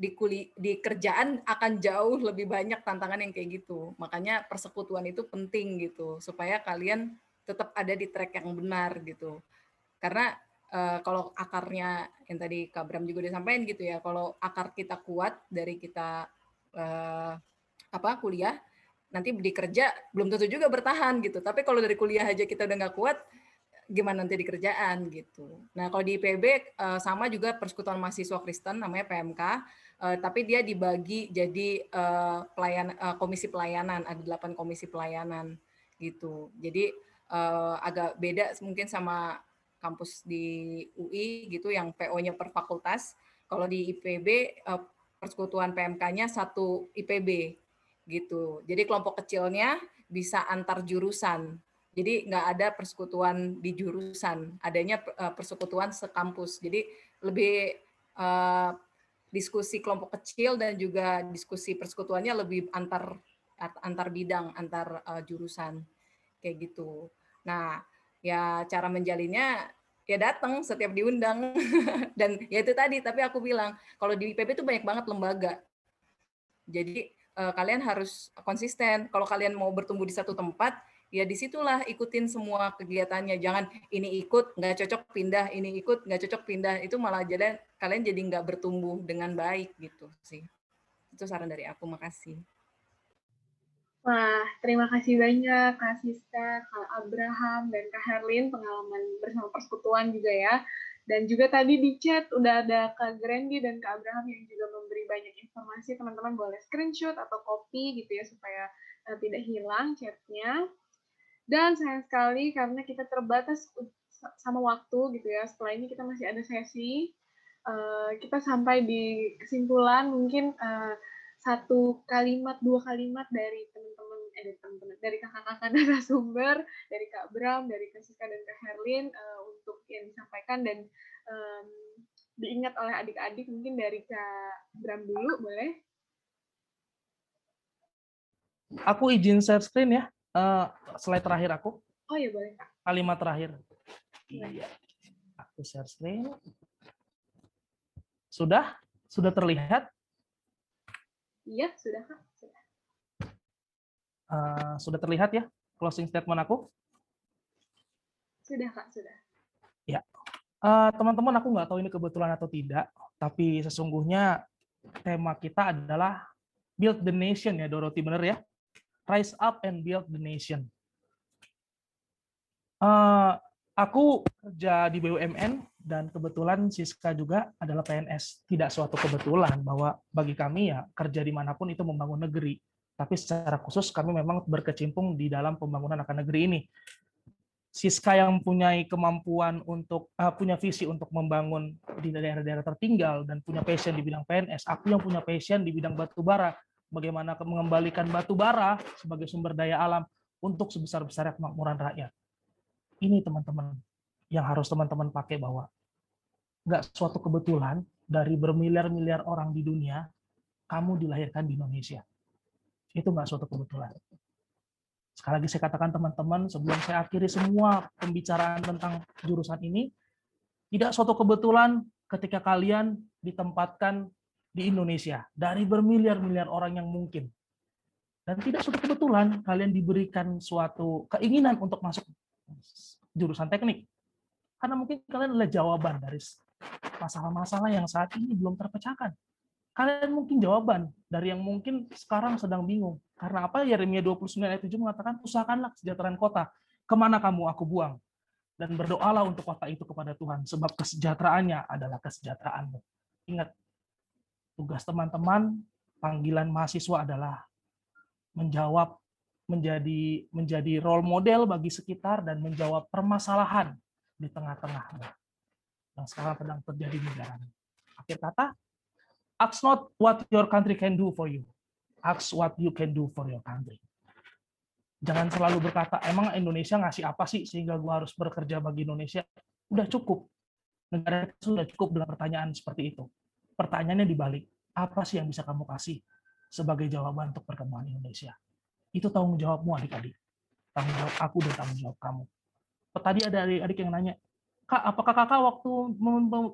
di kuli di kerjaan akan jauh lebih banyak tantangan yang kayak gitu. Makanya persekutuan itu penting gitu supaya kalian tetap ada di track yang benar gitu. Karena uh, kalau akarnya yang tadi Kak Bram juga disampaikan gitu ya, kalau akar kita kuat dari kita uh, apa kuliah nanti di kerja belum tentu juga bertahan gitu tapi kalau dari kuliah aja kita udah nggak kuat gimana nanti di kerjaan gitu nah kalau di IPB eh, sama juga persekutuan mahasiswa Kristen namanya PMK uh, tapi dia dibagi jadi uh, pelayan uh, komisi pelayanan ada delapan komisi pelayanan gitu jadi uh, agak beda mungkin sama kampus di UI gitu yang PO-nya per fakultas kalau di IPB uh, persekutuan PMK-nya satu IPB gitu. Jadi kelompok kecilnya bisa antar jurusan. Jadi nggak ada persekutuan di jurusan, adanya persekutuan sekampus. Jadi lebih uh, diskusi kelompok kecil dan juga diskusi persekutuannya lebih antar antar bidang, antar uh, jurusan kayak gitu. Nah, ya cara menjalinnya ya datang setiap diundang. Dan ya itu tadi tapi aku bilang kalau di IPB itu banyak banget lembaga. Jadi uh, kalian harus konsisten. Kalau kalian mau bertumbuh di satu tempat ya di situlah ikutin semua kegiatannya jangan ini ikut nggak cocok pindah ini ikut nggak cocok pindah itu malah jadi kalian jadi nggak bertumbuh dengan baik gitu sih itu saran dari aku makasih
Wah, terima kasih banyak Kak Siska, Kak Abraham, dan Kak Herlin pengalaman bersama persekutuan juga ya. Dan juga tadi di chat udah ada Kak Grandi dan Kak Abraham yang juga memberi banyak informasi. Teman-teman boleh screenshot atau copy gitu ya supaya uh, tidak hilang chatnya. Dan sayang sekali karena kita terbatas sama waktu gitu ya. Setelah ini kita masih ada sesi. Uh, kita sampai di kesimpulan mungkin uh, satu kalimat dua kalimat dari teman-teman eh dari teman-teman dari kakak-kakak narasumber dari Kak Bram dari Kak Siska dan Kak Herlin uh, untuk yang disampaikan dan um, diingat oleh adik-adik mungkin dari Kak Bram dulu boleh
aku izin share screen ya uh, slide terakhir aku
oh ya boleh Kak
kalimat terakhir iya aku share screen sudah sudah terlihat
Iya, sudah Kak. Sudah.
Uh, sudah terlihat ya closing statement aku?
Sudah Kak, sudah.
Ya. Uh, teman-teman, aku nggak tahu ini kebetulan atau tidak, tapi sesungguhnya tema kita adalah build the nation ya, Dorothy, benar ya? Rise up and build the nation. Uh, aku kerja di BUMN dan kebetulan Siska juga adalah PNS. Tidak suatu kebetulan bahwa bagi kami ya kerja di mana pun itu membangun negeri. Tapi secara khusus kami memang berkecimpung di dalam pembangunan akan negeri ini. Siska yang punya kemampuan untuk uh, punya visi untuk membangun di daerah-daerah tertinggal dan punya passion di bidang PNS. Aku yang punya passion di bidang batu bara. Bagaimana mengembalikan batu bara sebagai sumber daya alam untuk sebesar-besarnya kemakmuran rakyat. Ini teman-teman yang harus teman-teman pakai bahwa nggak suatu kebetulan dari bermiliar-miliar orang di dunia, kamu dilahirkan di Indonesia. Itu nggak suatu kebetulan. Sekali lagi saya katakan teman-teman, sebelum saya akhiri semua pembicaraan tentang jurusan ini, tidak suatu kebetulan ketika kalian ditempatkan di Indonesia dari bermiliar-miliar orang yang mungkin. Dan tidak suatu kebetulan kalian diberikan suatu keinginan untuk masuk jurusan teknik. Karena mungkin kalian adalah jawaban dari masalah-masalah yang saat ini belum terpecahkan. Kalian mungkin jawaban dari yang mungkin sekarang sedang bingung. Karena apa? Yeremia 29 ayat 7 mengatakan, usahakanlah kesejahteraan kota. Ke mana kamu aku buang? Dan berdoalah untuk kota itu kepada Tuhan, sebab kesejahteraannya adalah kesejahteraanmu. Ingat, tugas teman-teman, panggilan mahasiswa adalah menjawab menjadi menjadi role model bagi sekitar dan menjawab permasalahan di tengah-tengah yang sekarang sedang terjadi di negara. Akhir kata, ask not what your country can do for you, ask what you can do for your country. Jangan selalu berkata, emang Indonesia ngasih apa sih sehingga gue harus bekerja bagi Indonesia? Udah cukup. Negara sudah cukup dengan pertanyaan seperti itu. Pertanyaannya dibalik, apa sih yang bisa kamu kasih sebagai jawaban untuk perkembangan Indonesia? Itu tanggung jawabmu adik-adik. Tanggung jawab aku dan tanggung jawab kamu tadi ada adik-adik yang nanya, Kak, apakah kakak waktu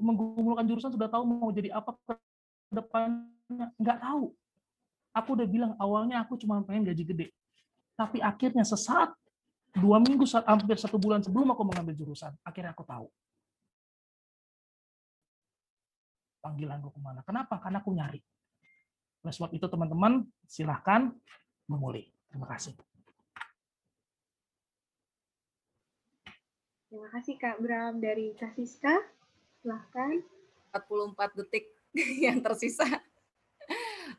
menggumulkan jurusan sudah tahu mau jadi apa ke depannya? Enggak tahu. Aku udah bilang awalnya aku cuma pengen gaji gede. Tapi akhirnya sesaat dua minggu hampir satu bulan sebelum aku mengambil jurusan, akhirnya aku tahu panggilanku ke mana. Kenapa? Karena aku nyari. Oleh sebab itu teman-teman silahkan memulai. Terima kasih.
Terima kasih Kak Bram dari Kasiska. Silahkan.
44 detik yang tersisa.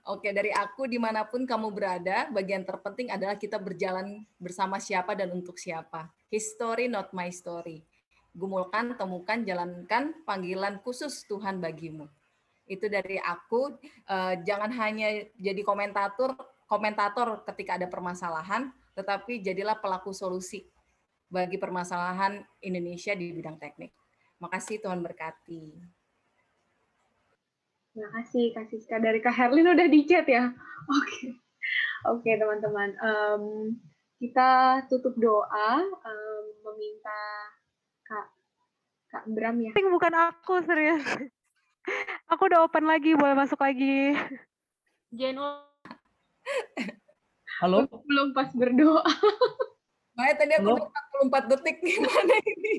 Oke, dari aku di mana pun kamu berada, bagian terpenting adalah kita berjalan bersama siapa dan untuk siapa. History not my story. Gumulkan, temukan, jalankan panggilan khusus Tuhan bagimu. Itu dari aku. Uh, jangan hanya jadi komentator, komentator ketika ada permasalahan, tetapi jadilah pelaku solusi bagi permasalahan Indonesia di bidang teknik. Makasih Tuhan berkati.
Terima kasih Kak Siska. Dari Kak Herlin udah di chat ya? Oke. Okay. Oke okay, teman-teman. Um, kita tutup doa um, meminta Kak Bram ya.
Bukan aku serius. Aku udah open lagi, boleh masuk lagi.
Jeno.
Halo?
Belum pas berdoa.
Makanya tadi aku Halo? 44 detik gimana ini?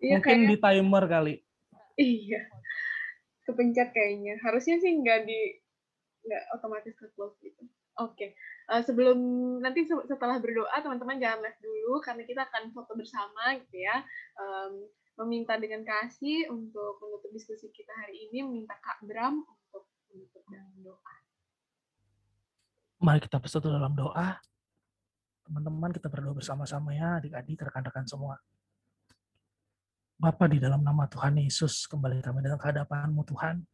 Iya, Mungkin kayak... di timer kali.
Iya. Kepencet kayaknya. Harusnya sih nggak di nggak otomatis ke close gitu. Oke. Okay. Uh, eh, sebelum nanti setelah berdoa teman-teman jangan live dulu karena kita akan foto bersama gitu ya. Um, meminta dengan kasih untuk menutup diskusi kita hari ini meminta Kak Bram untuk menutup dalam doa.
Mari kita bersatu dalam doa. Teman-teman kita berdoa bersama-sama ya, adik-adik, rekan-rekan semua. Bapa di dalam nama Tuhan Yesus, kembali kami dalam kehadapanmu Tuhan.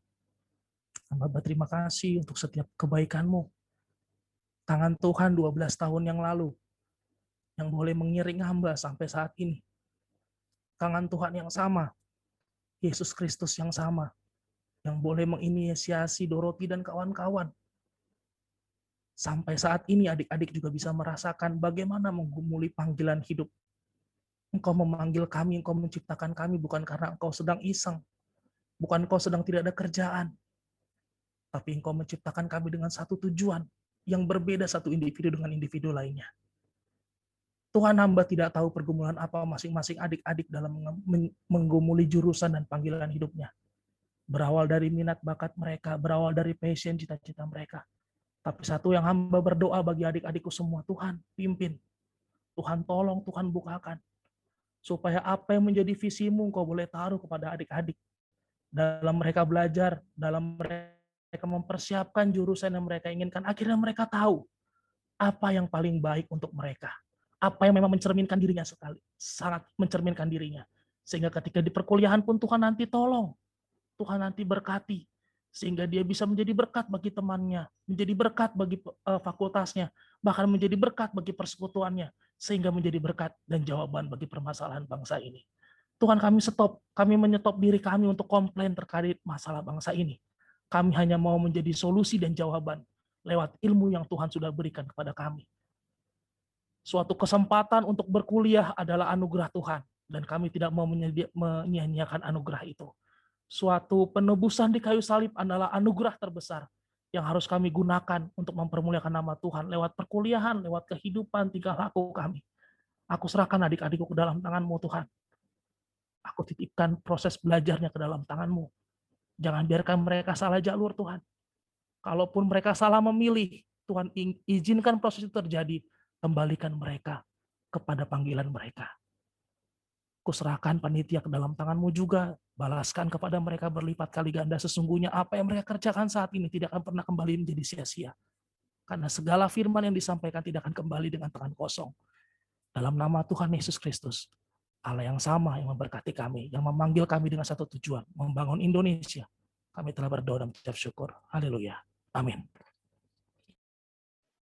Hamba berterima kasih untuk setiap kebaikanmu. Tangan Tuhan 12 tahun yang lalu yang boleh mengiring hamba sampai saat ini. Tangan Tuhan yang sama, Yesus Kristus yang sama, yang boleh menginisiasi Doroti dan kawan-kawan. Sampai saat ini adik-adik juga bisa merasakan bagaimana menggumuli panggilan hidup. Engkau memanggil kami, engkau menciptakan kami bukan karena engkau sedang iseng, bukan engkau sedang tidak ada kerjaan, tapi engkau menciptakan kami dengan satu tujuan yang berbeda satu individu dengan individu lainnya. Tuhan hamba tidak tahu pergumulan apa masing-masing adik-adik dalam menggumuli jurusan dan panggilan hidupnya. Berawal dari minat bakat mereka, berawal dari passion cita-cita mereka. Tapi satu yang hamba berdoa bagi adik-adikku semua, Tuhan pimpin. Tuhan tolong, Tuhan bukakan. Supaya apa yang menjadi visimu kau boleh taruh kepada adik-adik. Dalam mereka belajar, dalam mereka mempersiapkan jurusan yang mereka inginkan. Akhirnya mereka tahu apa yang paling baik untuk mereka apa yang memang mencerminkan dirinya sekali, sangat mencerminkan dirinya. Sehingga ketika di perkuliahan pun Tuhan nanti tolong, Tuhan nanti berkati, sehingga dia bisa menjadi berkat bagi temannya, menjadi berkat bagi uh, fakultasnya, bahkan menjadi berkat bagi persekutuannya, sehingga menjadi berkat dan jawaban bagi permasalahan bangsa ini. Tuhan kami stop, kami menyetop diri kami untuk komplain terkait masalah bangsa ini. Kami hanya mau menjadi solusi dan jawaban lewat ilmu yang Tuhan sudah berikan kepada kami suatu kesempatan untuk berkuliah adalah anugerah Tuhan dan kami tidak mau menyia-nyiakan anugerah itu. Suatu penebusan di kayu salib adalah anugerah terbesar yang harus kami gunakan untuk mempermuliakan nama Tuhan lewat perkuliahan, lewat kehidupan, tingkah laku kami. Aku serahkan adik-adikku ke dalam tanganmu Tuhan. Aku titipkan proses belajarnya ke dalam tanganmu. Jangan biarkan mereka salah jalur Tuhan. Kalaupun mereka salah memilih, Tuhan izinkan proses itu terjadi kembalikan mereka kepada panggilan mereka. Kuserahkan panitia ke dalam tanganmu juga, balaskan kepada mereka berlipat kali ganda sesungguhnya apa yang mereka kerjakan saat ini tidak akan pernah kembali menjadi sia-sia. Karena segala firman yang disampaikan tidak akan kembali dengan tangan kosong. Dalam nama Tuhan Yesus Kristus, Allah yang sama yang memberkati kami, yang memanggil kami dengan satu tujuan, membangun Indonesia. Kami telah berdoa dan mengucap syukur. Haleluya. Amin.